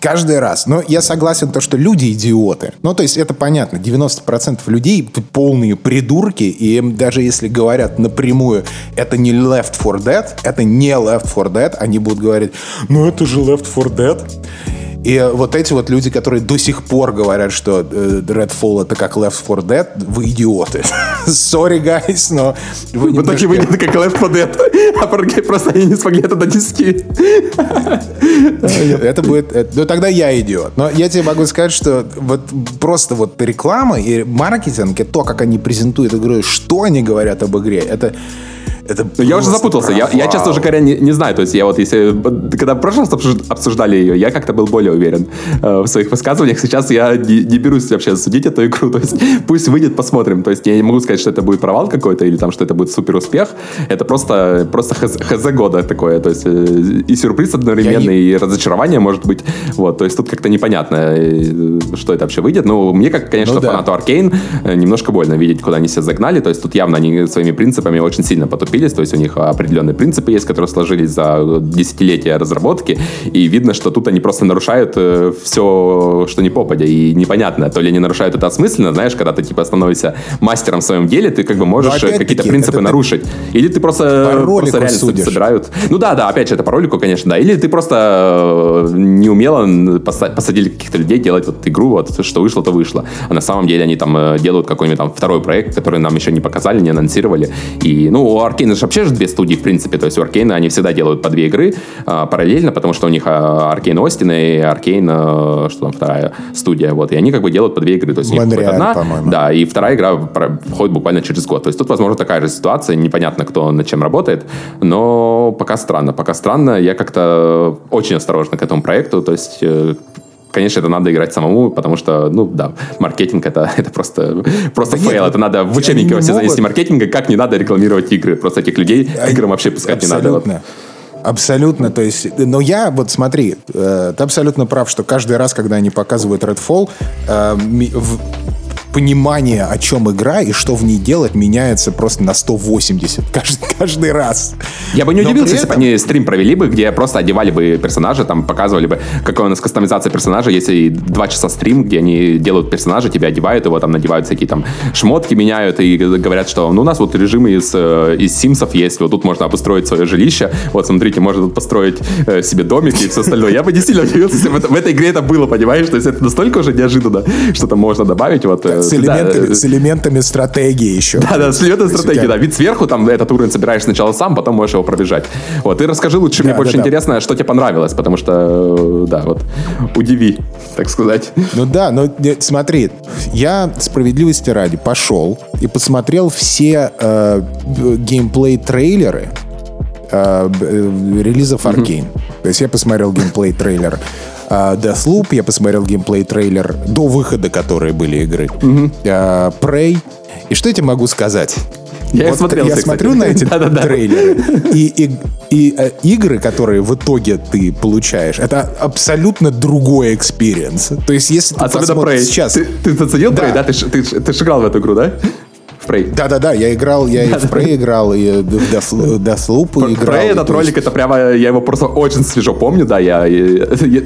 Каждый раз. Но я согласен, то, что люди идиоты. Ну, то есть это понятно. 90% людей полные придурки. И даже если говорят напрямую, это не Left 4 Dead, это не Left 4 Dead, они будут говорить, ну это же Left 4 Dead. И вот эти вот люди, которые до сих пор говорят, что э, Redfall это как Left 4 Dead, вы идиоты. Sorry, guys, но... Вы в итоге выйдет как Left 4 Dead, а просто они не смогли это донести. Это будет... Э, ну, тогда я идиот. Но я тебе могу сказать, что вот просто вот реклама и маркетинг, и то, как они презентуют игру, что они говорят об игре, это это я уже запутался. Я, я, честно уже говоря, не, не знаю. То есть я вот, если... Когда в прошлый раз обсуждали ее, я как-то был более уверен э, в своих высказываниях. Сейчас я не, не берусь вообще судить эту игру. То есть пусть выйдет, посмотрим. То есть я не могу сказать, что это будет провал какой-то или там, что это будет супер успех. Это просто, просто хз, хз года такое. То есть э, и сюрприз одновременный, не... и разочарование может быть. Вот, то есть тут как-то непонятно, э, что это вообще выйдет. Ну, мне, как, конечно, ну, да. фанату Аркейн, э, немножко больно видеть, куда они себя загнали. То есть тут явно они своими принципами очень сильно потупили сложились, то есть у них определенные принципы есть, которые сложились за десятилетия разработки, и видно, что тут они просто нарушают э, все, что не попадя, и непонятно, то ли они нарушают это осмысленно, знаешь, когда ты типа становишься мастером в своем деле, ты как бы можешь какие-то принципы это нарушить, или ты просто, просто реально судишь. собирают. Ну да, да, опять же, это по ролику, конечно, да, или ты просто э, неумело посадили каких-то людей делать вот игру, вот что вышло, то вышло, а на самом деле они там э, делают какой-нибудь там второй проект, который нам еще не показали, не анонсировали, и, ну, у Arkane Arkane же вообще же две студии, в принципе. То есть у Arkane они всегда делают по две игры а, параллельно, потому что у них а, Arkane Austin и Arkane, а, что там, вторая студия. Вот. И они как бы делают по две игры. То есть у них Монреаль, одна, по-моему. да, и вторая игра входит буквально через год. То есть тут, возможно, такая же ситуация. Непонятно, кто над чем работает. Но пока странно. Пока странно. Я как-то очень осторожно к этому проекту. То есть э, конечно, это надо играть самому, потому что, ну, да, маркетинг это, это просто, просто да фейл. Нет, это надо в учебнике все занести маркетинга, как не надо рекламировать игры. Просто этих людей к играм вообще пускать абсолютно. не надо. Абсолютно, то есть, но я, вот смотри, э, ты абсолютно прав, что каждый раз, когда они показывают Redfall, э, в, понимание, о чем игра и что в ней делать, меняется просто на 180 каждый, каждый раз. Я бы не удивился, этом... если бы они стрим провели бы, где просто одевали бы персонажа, там показывали бы, какая у нас кастомизация персонажа, если два часа стрим, где они делают персонажа, тебя одевают, его там надевают всякие там шмотки, меняют и говорят, что ну у нас вот режимы из, э, из Симсов есть, вот тут можно обустроить свое жилище, вот смотрите, можно тут построить э, себе домик и все остальное. Я бы не сильно удивился, если в, в этой игре это было, понимаешь? То есть это настолько уже неожиданно, что там можно добавить. Вот, э, с, элементами, да, с элементами стратегии еще. Да, да, с элементами стратегии, да. Вид сверху, там этот уровень собираешь сначала сам, потом можешь его пробежать. Вот, ты расскажи лучше, да, мне больше да, интересно, да. что тебе понравилось, потому что, да, вот, удиви, так сказать. Ну да, но смотри, я справедливости ради пошел и посмотрел все э, геймплей-трейлеры э, э, релизов Arkane. Mm-hmm. То есть я посмотрел геймплей-трейлер Uh, Deathloop, я посмотрел геймплей-трейлер до выхода, которые были игры. Mm-hmm. Uh, Prey. И что я тебе могу сказать? Я вот смотрел. Я смотрю на эти трейлеры, и, и, и э, игры, которые в итоге ты получаешь, это абсолютно другой experience. То есть, если ты Особенно посмотришь сейчас... Ты, ты заценил да. Prey, да? Ты, ты, ты, ты играл в эту игру, да? Prey. Да-да-да, я играл, я и в Prey играл, и в Deathloop играл. Prey этот ролик, это прямо, я его просто очень свежо помню, да, я,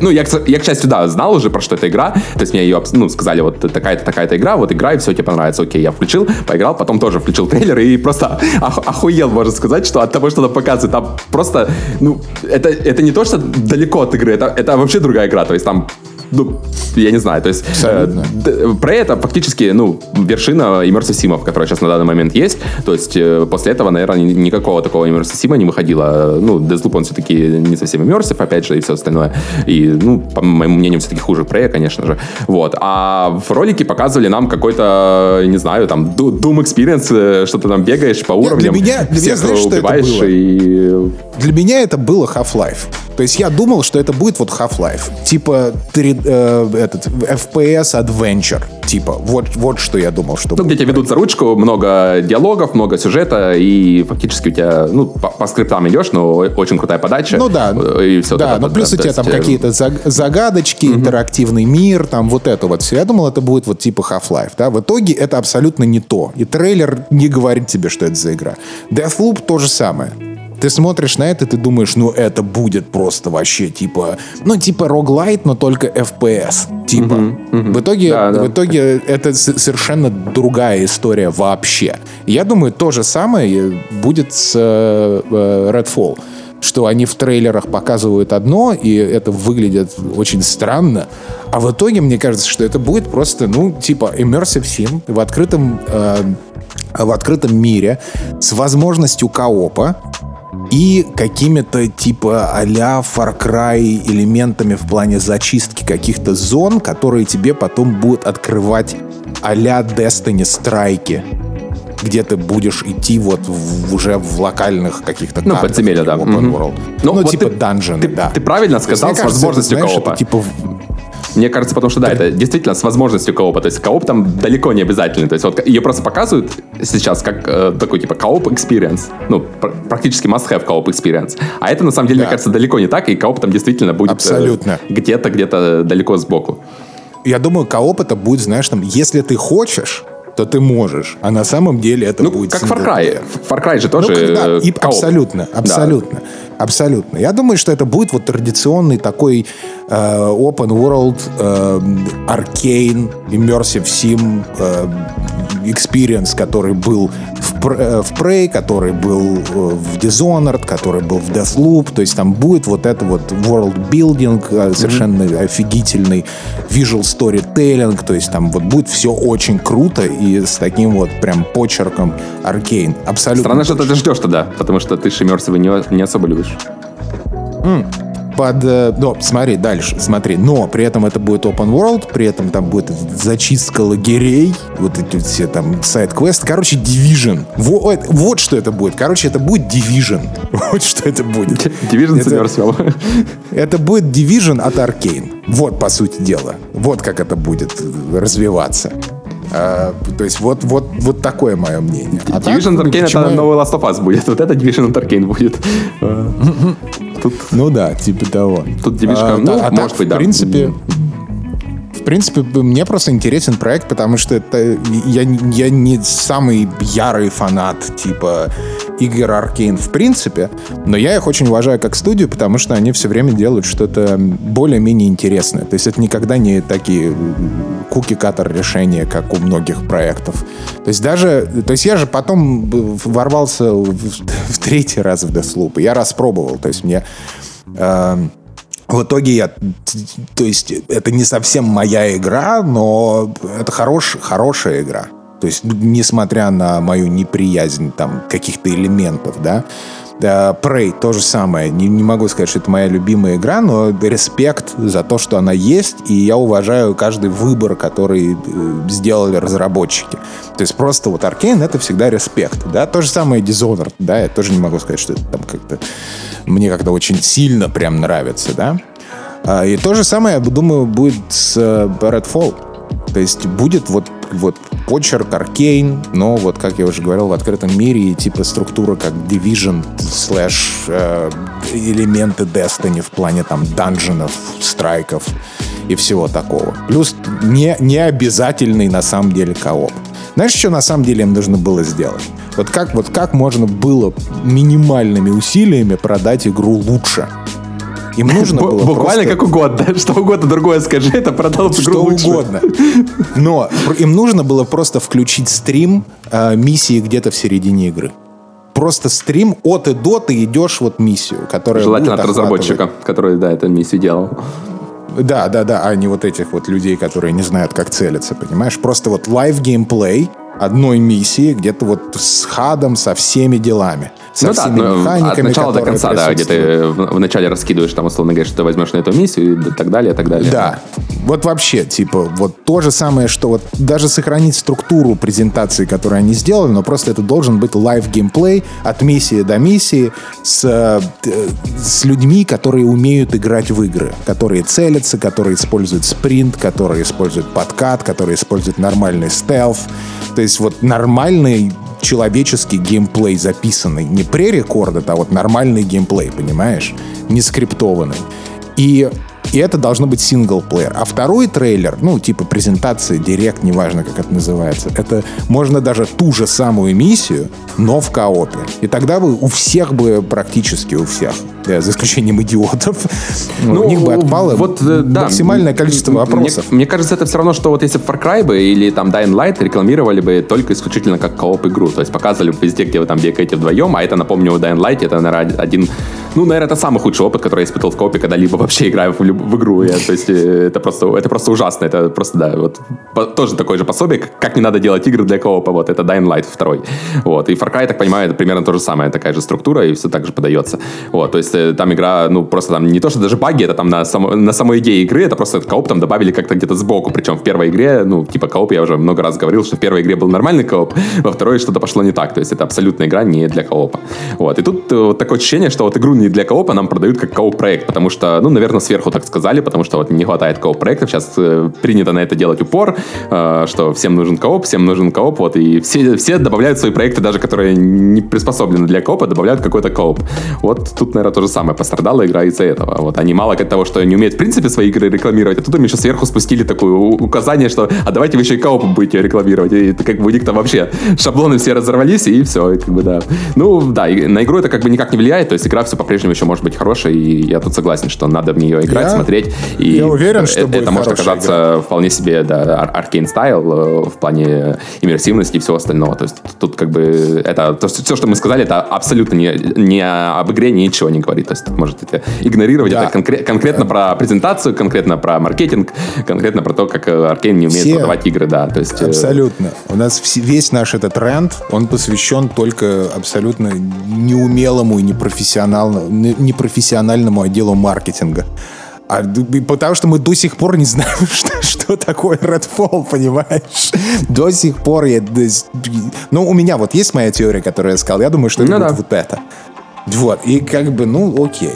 ну, я, я, к счастью, да, знал уже, про что эта игра, то есть мне ее, ну, сказали, вот такая-то, такая-то игра, вот игра, и все тебе понравится, окей, я включил, поиграл, потом тоже включил трейлер, и просто охуел, можно сказать, что от того, что она показывает, там просто, ну, это, это не то, что далеко от игры, это, это вообще другая игра, то есть там ну, я не знаю, то есть э, про это фактически, ну, вершина Immersive Sim, которая сейчас на данный момент есть, то есть э, после этого, наверное, никакого такого Immersive Sim не выходило. Ну, Deathloop, он все-таки не совсем Immersive, опять же, и все остальное. И, ну, по моему мнению, все-таки хуже Prey, конечно же. Вот. А в ролике показывали нам какой-то, не знаю, там, Doom Experience, э, что ты там бегаешь по уровням, для меня, для всех меня, знаешь, убиваешь и... Для меня это было Half-Life. То есть я думал, что это будет вот Half-Life. Типа 3, э, этот FPS Adventure. Типа, вот, вот что я думал, что Ну, будет. где тебя ведут за ручку, много диалогов, много сюжета, и фактически у тебя, ну, по, по скриптам идешь, но очень крутая подача. Ну да. И все да, но плюс да, у тебя там какие-то загадочки, угу. интерактивный мир, там вот это вот все. Я думал, это будет вот типа Half-Life, да. В итоге это абсолютно не то. И трейлер не говорит тебе, что это за игра. Deathloop то же самое ты смотришь на это, ты думаешь, ну это будет просто вообще типа, ну типа роглайт, но только FPS. Типа. Uh-huh, uh-huh. В итоге, да, да. в итоге это совершенно другая история вообще. Я думаю, то же самое будет с э, э, Redfall что они в трейлерах показывают одно, и это выглядит очень странно, а в итоге мне кажется, что это будет просто, ну, типа immersive sim в открытом, э, в открытом мире с возможностью коопа, и какими-то типа а-ля Far Cry элементами в плане зачистки каких-то зон, которые тебе потом будут открывать а-ля Destiny страйки где ты будешь идти вот в, уже в локальных каких-то ну, подземелья, да. Open World. Ну, ну вот типа данжены, ты, да. Ты правильно сказал, с возможностью коопа. Типа мне кажется, потому что да, это действительно с возможностью коопа. То есть кооп там далеко не обязательный. То есть вот ее просто показывают сейчас как э, такой типа кооп experience. Ну, пр- практически must have кооп experience. А это на самом деле, да. мне кажется, далеко не так, и кооп там действительно будет э, Абсолютно. Э, где-то, где-то далеко сбоку. Я думаю, кооп это будет, знаешь, там, если ты хочешь, то ты можешь. А на самом деле это ну, будет... как Far Cry. Far Cry же тоже ну, когда, и, Абсолютно, абсолютно. Да. Абсолютно. Я думаю, что это будет вот традиционный такой э, open world, э, arcane, immersive sim э, experience, который был в, в Prey, который был э, в Dishonored, который был в Deathloop. То есть там будет вот это вот world building э, совершенно mm-hmm. офигительный, visual storytelling. То есть там вот будет все очень круто и с таким вот прям почерком Arcane. Абсолютно. Странно, что ты ждешь тогда, потому что ты Шимерсова не, не особо любишь. Mm под... Но, смотри, дальше, смотри. Но при этом это будет open world, при этом там будет зачистка лагерей, вот эти все там сайт-квесты. Короче, Division. Вот, вот что это будет. Короче, это будет Division. Вот что это будет. Division это, это будет Division от Arkane. Вот, по сути дела. Вот как это будет развиваться. А, то есть вот, вот, вот такое мое мнение. А Division так, Arcane это новый Last of Us будет. Вот это Division Arcane будет. Тут... Ну да, типа того. Тут девичка, а, ну, а может так, быть, да. В принципе, в принципе, мне просто интересен проект, потому что это я, я не самый ярый фанат типа игр Arkane в принципе, но я их очень уважаю как студию, потому что они все время делают что-то более-менее интересное. То есть это никогда не такие куки-каттер решения, как у многих проектов. То есть даже... То есть я же потом ворвался в, в третий раз в Deathloop, я распробовал. То есть мне... Э, в итоге я, то есть это не совсем моя игра, но это хорош, хорошая игра. То есть, несмотря на мою неприязнь там каких-то элементов, да, Prey то же самое. Не, не могу сказать, что это моя любимая игра, но респект за то, что она есть, и я уважаю каждый выбор, который э, сделали разработчики. То есть просто вот Arkane это всегда респект, да. То же самое Dishonored, да, я тоже не могу сказать, что это там как-то мне как-то очень сильно прям нравится, да. А, и то же самое, я думаю, будет с э, Redfall. То есть будет вот, вот почерк Аркейн, но вот, как я уже говорил, в открытом мире и типа структура как Division слэш э, элементы Destiny в плане там данженов, страйков и всего такого. Плюс не, не обязательный на самом деле кооп. Знаешь, что на самом деле им нужно было сделать? Вот как, вот как можно было минимальными усилиями продать игру лучше? Им нужно было Буквально просто... как угодно. Что угодно другое скажи, это продал игру Что лучше. угодно. Но им нужно было просто включить стрим э, миссии где-то в середине игры. Просто стрим от и до ты идешь вот миссию, которая Желательно от разработчика, который, да, эту миссию делал. Да, да, да, а не вот этих вот людей, которые не знают, как целиться, понимаешь? Просто вот live геймплей одной миссии, где-то вот с HUD ом, со всеми делами со ну всеми да, механиками, от начала до конца, да, где ты в, в начале раскидываешь, там, условно говоря, что ты возьмешь на эту миссию и так далее, и так далее. Да. Вот вообще, типа, вот то же самое, что вот даже сохранить структуру презентации, которую они сделали, но просто это должен быть live геймплей от миссии до миссии с, э, с людьми, которые умеют играть в игры, которые целятся, которые используют спринт, которые используют подкат, которые используют нормальный стелф. То есть вот нормальный человеческий геймплей записанный. Не пререкорд, а вот нормальный геймплей, понимаешь? Не скриптованный. И и это должно быть синглплеер. А второй трейлер, ну, типа презентация, директ, неважно, как это называется, это можно даже ту же самую миссию, но в коопе. И тогда бы у всех бы, практически у всех, да, за исключением идиотов, ну, у них бы отпало вот, э, да, максимальное количество вопросов. Мне, мне кажется, это все равно, что вот если Far Cry бы или там Dying Light рекламировали бы только исключительно как кооп игру, то есть показывали бы везде, где вы там бегаете вдвоем, а это, напомню, у Dying Light это, наверное, один, ну, наверное, это самый худший опыт, который я испытал в коопе когда-либо вообще играю в, в игру. Я, то есть э, это просто, это просто ужасно, это просто, да, вот по, тоже такое же пособие, как не надо делать игры для коопа, вот, это Dying Light 2. Вот, и Far Cry, я так понимаю, это примерно то же самое, такая же структура, и все так же подается. Вот, то есть э, там игра, ну, просто там не то, что даже баги, это там на, само, на самой идее игры, это просто кооп там добавили как-то где-то сбоку, причем в первой игре, ну, типа кооп, я уже много раз говорил, что в первой игре был нормальный кооп, во второй что-то пошло не так, то есть это абсолютная игра не для коопа. Вот, и тут э, вот такое ощущение, что вот игру не для коопа нам продают как кооп-проект, потому что, ну, наверное, сверху так сказали, потому что вот не хватает кооп-проектов, сейчас э, принято на это делать упор, э, что всем нужен кооп, всем нужен кооп, вот, и все, все добавляют свои проекты, даже которые не приспособлены для коопа, добавляют какой-то кооп. Вот тут, наверное, то же самое, пострадала игра из-за этого. Вот, они мало от того, что не умеют в принципе свои игры рекламировать, а тут им еще сверху спустили такое указание, что а давайте вы еще и кооп будете рекламировать. И как бы у них там вообще шаблоны все разорвались, и все, и как бы да. Ну, да, на игру это как бы никак не влияет, то есть игра все по-прежнему еще может быть хорошей, и я тут согласен, что надо в нее играть, я, смотреть. И я уверен, что это, это может оказаться игра. вполне себе да, Arkane style э, в плане иммерсивности и всего остального. То есть тут как бы это то, все, что мы сказали, это абсолютно не, не об игре ничего не говорит. То есть можете игнорировать да. это конкре- конкретно да. про презентацию, конкретно про маркетинг, конкретно про то, как Аркейн не умеет все, продавать игры, да. То есть, э, абсолютно. У нас весь наш этот тренд, он посвящен только абсолютно неумелому и непрофессиональному, непрофессиональному отделу маркетинга. А, потому что мы до сих пор не знаем, что, что такое Redfall, понимаешь? До сих пор я... Ну, у меня вот есть моя теория, которую я сказал. Я думаю, что это ну, будет да. вот это. Вот. И как бы, ну, окей.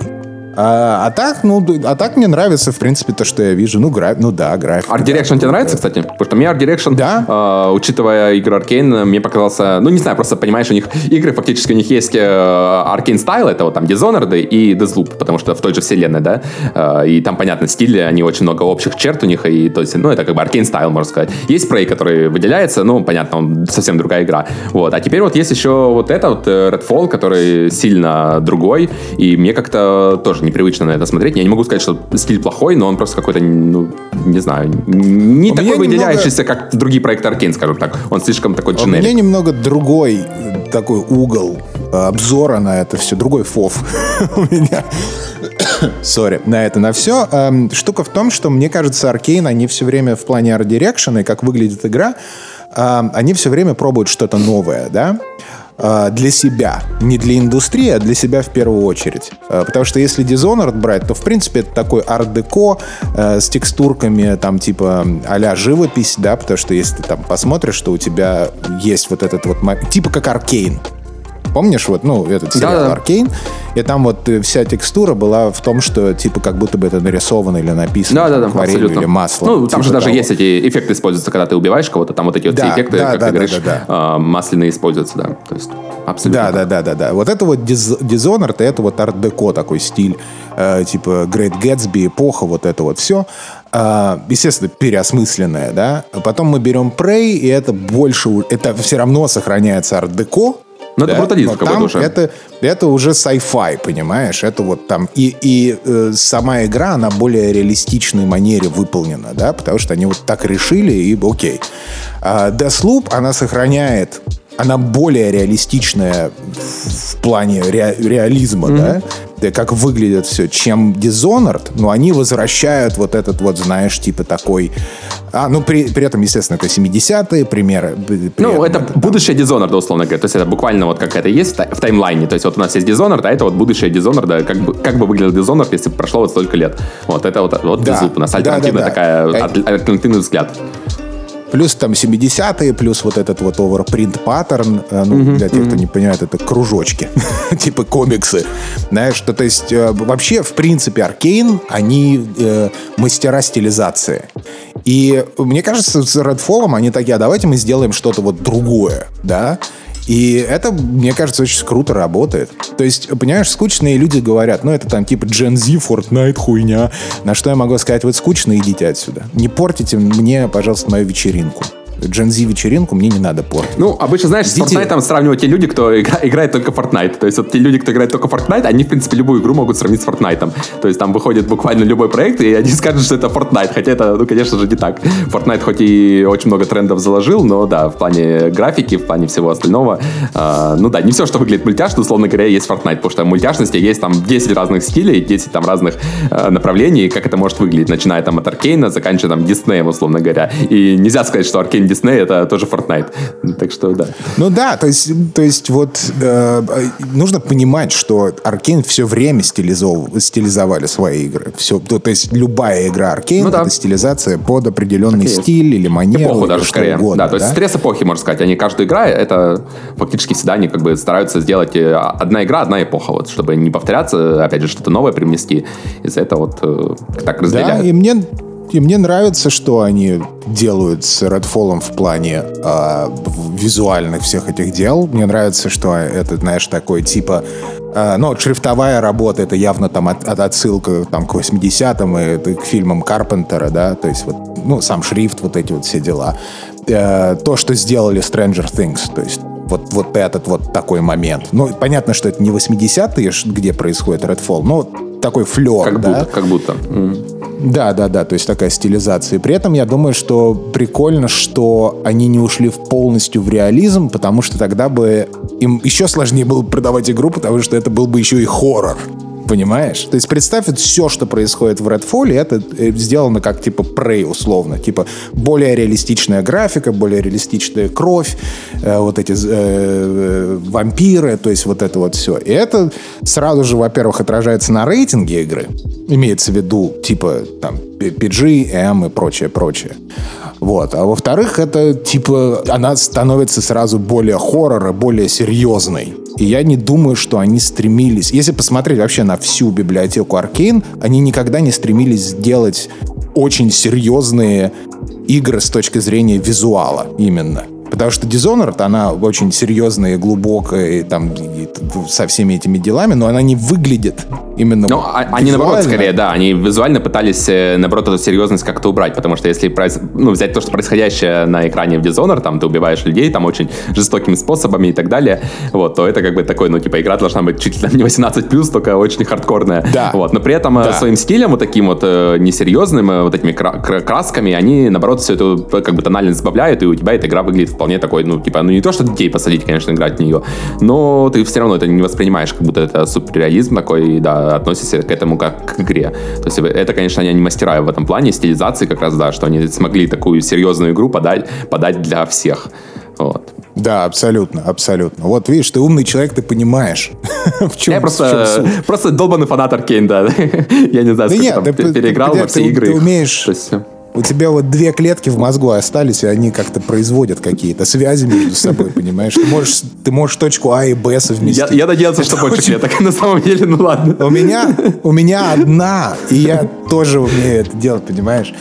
А, а так, ну, а так мне нравится, в принципе, то, что я вижу. Ну, граф, ну да, график. Art Direction да, тебе нравится, кстати? Потому что мне Art Direction, да? э, учитывая игры Arkane, мне показался, ну, не знаю, просто понимаешь, у них игры, фактически у них есть э, Arkane Style, это вот там Dishonored и Deathloop, потому что в той же вселенной, да, э, и там, понятно, стили, они очень много общих черт у них, и то есть, ну, это как бы Arkane Style, можно сказать. Есть Prey, который выделяется, ну, понятно, он совсем другая игра. Вот, а теперь вот есть еще вот это вот э, Redfall, который сильно другой, и мне как-то тоже непривычно на это смотреть. Я не могу сказать, что стиль плохой, но он просто какой-то, ну, не знаю, не У такой выделяющийся, немного... как другие проекты Arkane, скажем так. Он слишком такой дженерик. У меня немного другой такой угол обзора на это все, другой фов у меня. Сори, на это, на все. Эм, штука в том, что мне кажется, Arkane, они все время в плане Direction и как выглядит игра, эм, они все время пробуют что-то новое, да? Э, для себя. Не для индустрии, а для себя в первую очередь. Э, потому что если Dishonored брать, то, в принципе, это такой арт-деко э, с текстурками, там, типа, а живопись, да, потому что если ты там посмотришь, что у тебя есть вот этот вот... Типа как Аркейн. Помнишь, вот, ну, этот сериал Аркейн? И там вот э, вся текстура была в том, что типа как будто бы это нарисовано или написано да, да, да, акварелью или маслом. Ну, там типа же даже того. есть эти эффекты используются, когда ты убиваешь кого-то, там вот эти вот да, все эффекты, да, как да, ты говоришь, да, да. Э, масляные используются, да. То есть абсолютно. Да, да, да, да, да. Вот это вот Dishonored, это вот арт-деко такой стиль, э, типа Great Gatsby, эпоха, вот это вот все. Uh, естественно, переосмысленное, да. Потом мы берем Prey, и это больше, это все равно сохраняется арт-деко, ну, да? это брутализм какой-то уже. Это, это уже sci-fi, понимаешь? Это вот там... И, и э, сама игра, она более реалистичной манере выполнена, да? Потому что они вот так решили, и окей. А Deathloop, она сохраняет она более реалистичная в, в плане ре, реализма, mm-hmm. да, как выглядит все, чем Dishonored, но они возвращают вот этот вот, знаешь, типа такой... А, ну, при, при этом, естественно, это 70-е примеры. Ну, это, это будущее Dishonored, условно говоря. То есть это буквально вот как это есть в таймлайне. То есть вот у нас есть Dishonored, а это вот будущее Dishonored, как бы, как бы выглядел Dishonored, если бы прошло вот столько лет. Вот это вот, вот да. Безуп. У нас альтернативная да, да, да. такая, альтернативный взгляд. Плюс там 70-е, плюс вот этот вот overprint паттерн. Э, ну, mm-hmm, для тех, mm-hmm. кто не понимает, это кружочки. типа комиксы. Знаешь, что, то есть э, вообще, в принципе, Аркейн, они э, мастера стилизации. И мне кажется, с Redfall они такие, а давайте мы сделаем что-то вот другое, да? И это, мне кажется, очень круто работает. То есть, понимаешь, скучные люди говорят, ну, это там типа Gen Z, Fortnite, хуйня. На что я могу сказать, вот скучно, идите отсюда. Не портите мне, пожалуйста, мою вечеринку. Z вечеринку мне не надо портить. Ну, обычно, знаешь, Идите... с Fortnite сравнивают те люди, кто игра, играет только Fortnite. То есть вот те люди, кто играет только Fortnite, они, в принципе, любую игру могут сравнить с Fortnite. То есть там выходит буквально любой проект, и они скажут, что это Fortnite. Хотя это, ну, конечно же, не так. Fortnite хоть и очень много трендов заложил, но да, в плане графики, в плане всего остального, э, ну да, не все, что выглядит мультяшно, условно говоря, есть Fortnite, потому что в мультяшности есть там 10 разных стилей, 10 там разных э, направлений, как это может выглядеть, начиная там от Аркейна, заканчивая там Диснеем, условно говоря. И нельзя сказать, что Аркейн Дисней это тоже Fortnite. Так что да. Ну да, то есть, то есть вот э, нужно понимать, что Аркейн все время стилизов, стилизовали свои игры. Все, то, то есть любая игра Аркейн ну, да. это стилизация под определенный так стиль или манеру. Эпоху или даже скорее. Угодно, да, то есть стресс эпохи, можно сказать. Они каждую игра, это фактически всегда они как бы стараются сделать э, одна игра, одна эпоха, вот, чтобы не повторяться, опять же, что-то новое привнести. Из-за этого вот э, так разделяют. Да, и мне и мне нравится, что они делают с Redfall в плане э, визуальных всех этих дел. Мне нравится, что это, знаешь, такой типа... Э, ну, шрифтовая работа, это явно там от, от отсылка там, к 80-м и к фильмам Карпентера, да, то есть вот, ну, сам шрифт, вот эти вот все дела. Э, то, что сделали Stranger Things, то есть вот, вот этот вот такой момент. Ну, понятно, что это не 80-е, где происходит Redfall, но такой флер, как да? Будто, как будто. Mm. Да, да, да, то есть такая стилизация. И при этом я думаю, что прикольно, что они не ушли в полностью в реализм, потому что тогда бы им еще сложнее было продавать игру, потому что это был бы еще и хоррор. Понимаешь? То есть представь, все, что происходит в Redfall, это э, сделано как типа Prey условно. Типа более реалистичная графика, более реалистичная кровь, э, вот эти э, э, вампиры, то есть вот это вот все. И это сразу же, во-первых, отражается на рейтинге игры. Имеется в виду типа там PG, M и прочее, прочее. Вот. А во-вторых, это типа она становится сразу более хоррора, более серьезной. И я не думаю, что они стремились... Если посмотреть вообще на всю библиотеку Аркейн, они никогда не стремились сделать очень серьезные игры с точки зрения визуала именно. Потому что Dishonored, она очень серьезная и глубокая, и, там, и, со всеми этими делами, но она не выглядит именно Ну, а, они наоборот, скорее, да, они визуально пытались, э, наоборот, эту серьезность как-то убрать, потому что если ну, взять то, что происходящее на экране в Dishonored, там ты убиваешь людей, там очень жестокими способами и так далее, вот, то это как бы такой, ну, типа, игра должна быть чуть ли не 18+, только очень хардкорная. Да. Вот, но при этом э, да. своим стилем, вот таким вот э, несерьезным, вот этими красками, они, наоборот, все эту, как бы, тональность добавляют, и у тебя эта игра выглядит вполне такой, ну, типа, ну, не то, что детей посадить, конечно, играть в нее, но ты все равно это не воспринимаешь, как будто это суперреализм такой, да, относишься к этому как к игре. То есть это, конечно, они не мастера в этом плане, стилизации как раз, да, что они смогли такую серьезную игру подать, подать для всех. Вот. Да, абсолютно, абсолютно. Вот видишь, ты умный человек, ты понимаешь, в чем Я просто, просто долбанный фанат Аркейн, да. Я не знаю, сколько там переиграл во все игры. Ты умеешь у тебя вот две клетки в мозгу остались, и они как-то производят какие-то связи между собой, понимаешь? Ты можешь, ты можешь точку А и Б совместить. Я, я надеялся, что больше очень... клеток, на самом деле, ну ладно. У меня, у меня одна, и я тоже умею это делать, понимаешь?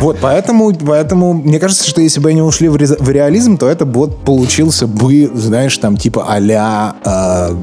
Вот, поэтому, поэтому мне кажется, что если бы они ушли в, ре, в реализм, то это вот получился бы, знаешь, там типа а-ля э,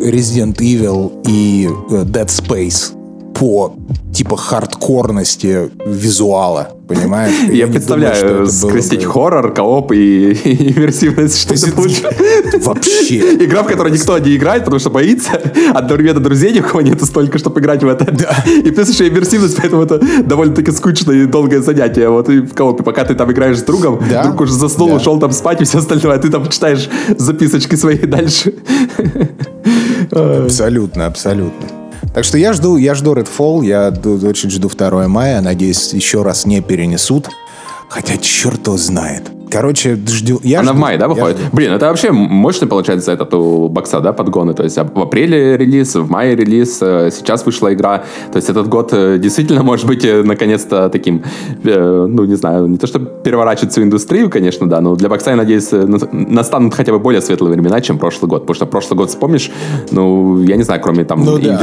Resident Evil и э, Dead Space по типа хардкорности визуала, понимаешь? Я, я представляю, думаю, скрестить бы... хоррор, кооп и, и иммерсивность, что это. Вообще. Игра, в которой никто не играет, потому что боится. Одновременно друзей ни у кого нету столько, чтобы играть в это. Да. И плюс еще иммерсивность, поэтому это довольно-таки скучное и долгое занятие. Вот и в коопе, пока ты там играешь с другом, да. друг уже заснул, да. ушел там спать и все остальное, а ты там читаешь записочки свои дальше. Абсолютно, абсолютно. Так что я жду, я жду Redfall, я очень жду 2 мая, надеюсь, еще раз не перенесут. Хотя черт его знает. Короче, жду. Я Она жду, в мае, да, выходит? Я... Блин, это вообще мощный, получается, этот у бокса, да, подгоны. То есть в апреле релиз, в мае релиз, э, сейчас вышла игра. То есть этот год э, действительно может быть э, наконец-то таким, ну, не знаю, не то, что переворачивать всю индустрию, конечно, да, но для бокса, я надеюсь, настанут хотя бы более светлые времена, чем прошлый год. Потому что прошлый год, вспомнишь, ну, я не знаю, кроме там ну, да.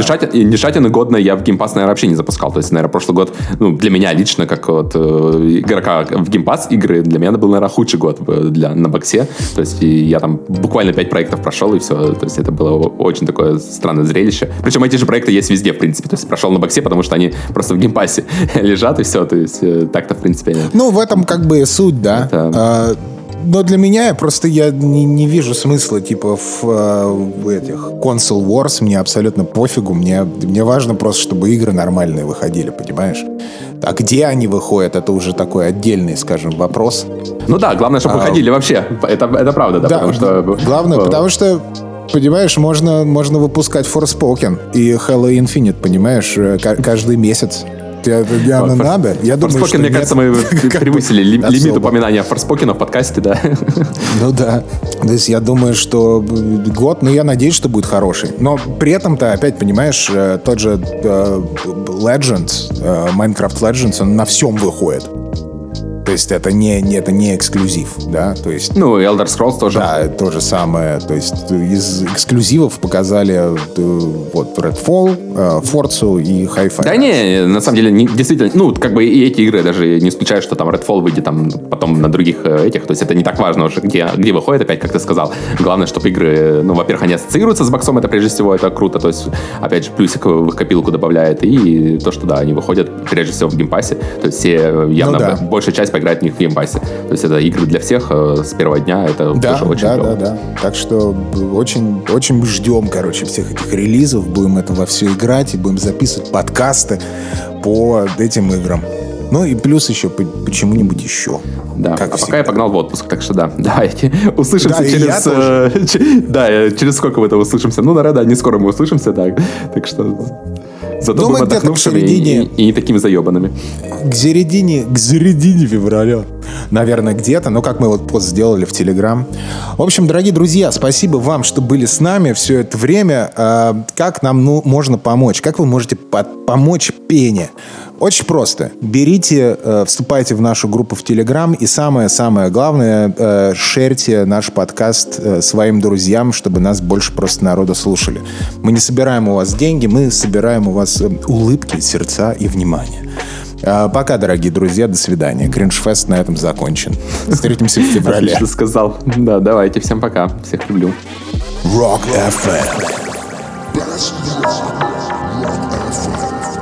годно я в Game Pass, наверное, вообще не запускал. То есть, наверное, прошлый год, ну, для меня лично, как вот игрока в Game Pass игры, для меня это был, наверное, худший год для, на боксе. То есть я там буквально пять проектов прошел, и все. То есть это было очень такое странное зрелище. Причем эти же проекты есть везде, в принципе. То есть прошел на боксе, потому что они просто в Game Pass е лежат, и все. То есть э, так-то, в принципе... Ну, в этом как бы суть, да. Это... Но для меня просто я не, не вижу смысла типа в, э, в этих console wars. Мне абсолютно пофигу. Мне, мне важно просто, чтобы игры нормальные выходили, понимаешь? А где они выходят, это уже такой отдельный, скажем, вопрос. Ну да, главное, чтобы а, выходили вообще. Это, это правда, да, да потому что... Главное, потому что Понимаешь, можно, можно выпускать Forspoken и Halo Infinite, понимаешь, э, каждый месяц. Я, вот, надо. Я думаю, Форспокен, мне кажется, мы превысили лимит упоминания Форспокена в подкасте, да. Ну да. То есть я думаю, что год, но ну, я надеюсь, что будет хороший. Но при этом-то, опять понимаешь, э, тот же uh, Legends, uh, Minecraft Legends, он на всем выходит. То есть это не, не, это не эксклюзив, да, то есть... Ну, Elder Scrolls тоже. Да, то же самое. То есть из эксклюзивов показали э, вот Redfall, э, Forza и Hi-Fi. Да не, на самом деле, не, действительно, ну, как бы и эти игры даже не исключают, что там Redfall выйдет там потом на других э, этих, то есть это не так важно уже, где, где выходит, опять, как ты сказал. Главное, чтобы игры, ну, во-первых, они ассоциируются с боксом, это прежде всего, это круто, то есть, опять же, плюсик в их копилку добавляет, и то, что, да, они выходят прежде всего в Game Pass е, то есть все явно ну, да. большая часть поиграть в них в Game Pass е. То есть это игры для всех э, с первого дня, это да, тоже очень да, клево. Да, да, Так что очень, очень ждем, короче, всех этих релизов, будем это во все играть и будем записывать подкасты по этим играм. Ну и плюс еще почему-нибудь еще. Да, как а всегда. пока я погнал в отпуск, так что да, давайте услышимся да, через... Э, да, через сколько мы это услышимся? Ну, наверное, да, не скоро мы услышимся, так, так что Зато Думаю, будем отдохнувшими середине... и, и не такими заебанными. К середине, к середине февраля. Наверное, где-то. Но как мы вот пост сделали в Телеграм. В общем, дорогие друзья, спасибо вам, что были с нами все это время. А, как нам ну, можно помочь? Как вы можете помочь Пене? Очень просто. Берите, э, вступайте в нашу группу в Телеграм и самое-самое главное, э, шерьте наш подкаст э, своим друзьям, чтобы нас больше просто народа слушали. Мы не собираем у вас деньги, мы собираем у вас улыбки, сердца и внимание. Пока, дорогие друзья, до свидания. Кринжфест на этом закончен. Встретимся в феврале. Отлично сказал. Да, давайте, всем пока. Всех люблю. Rock FM.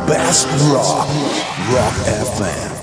Best rock, rock FM.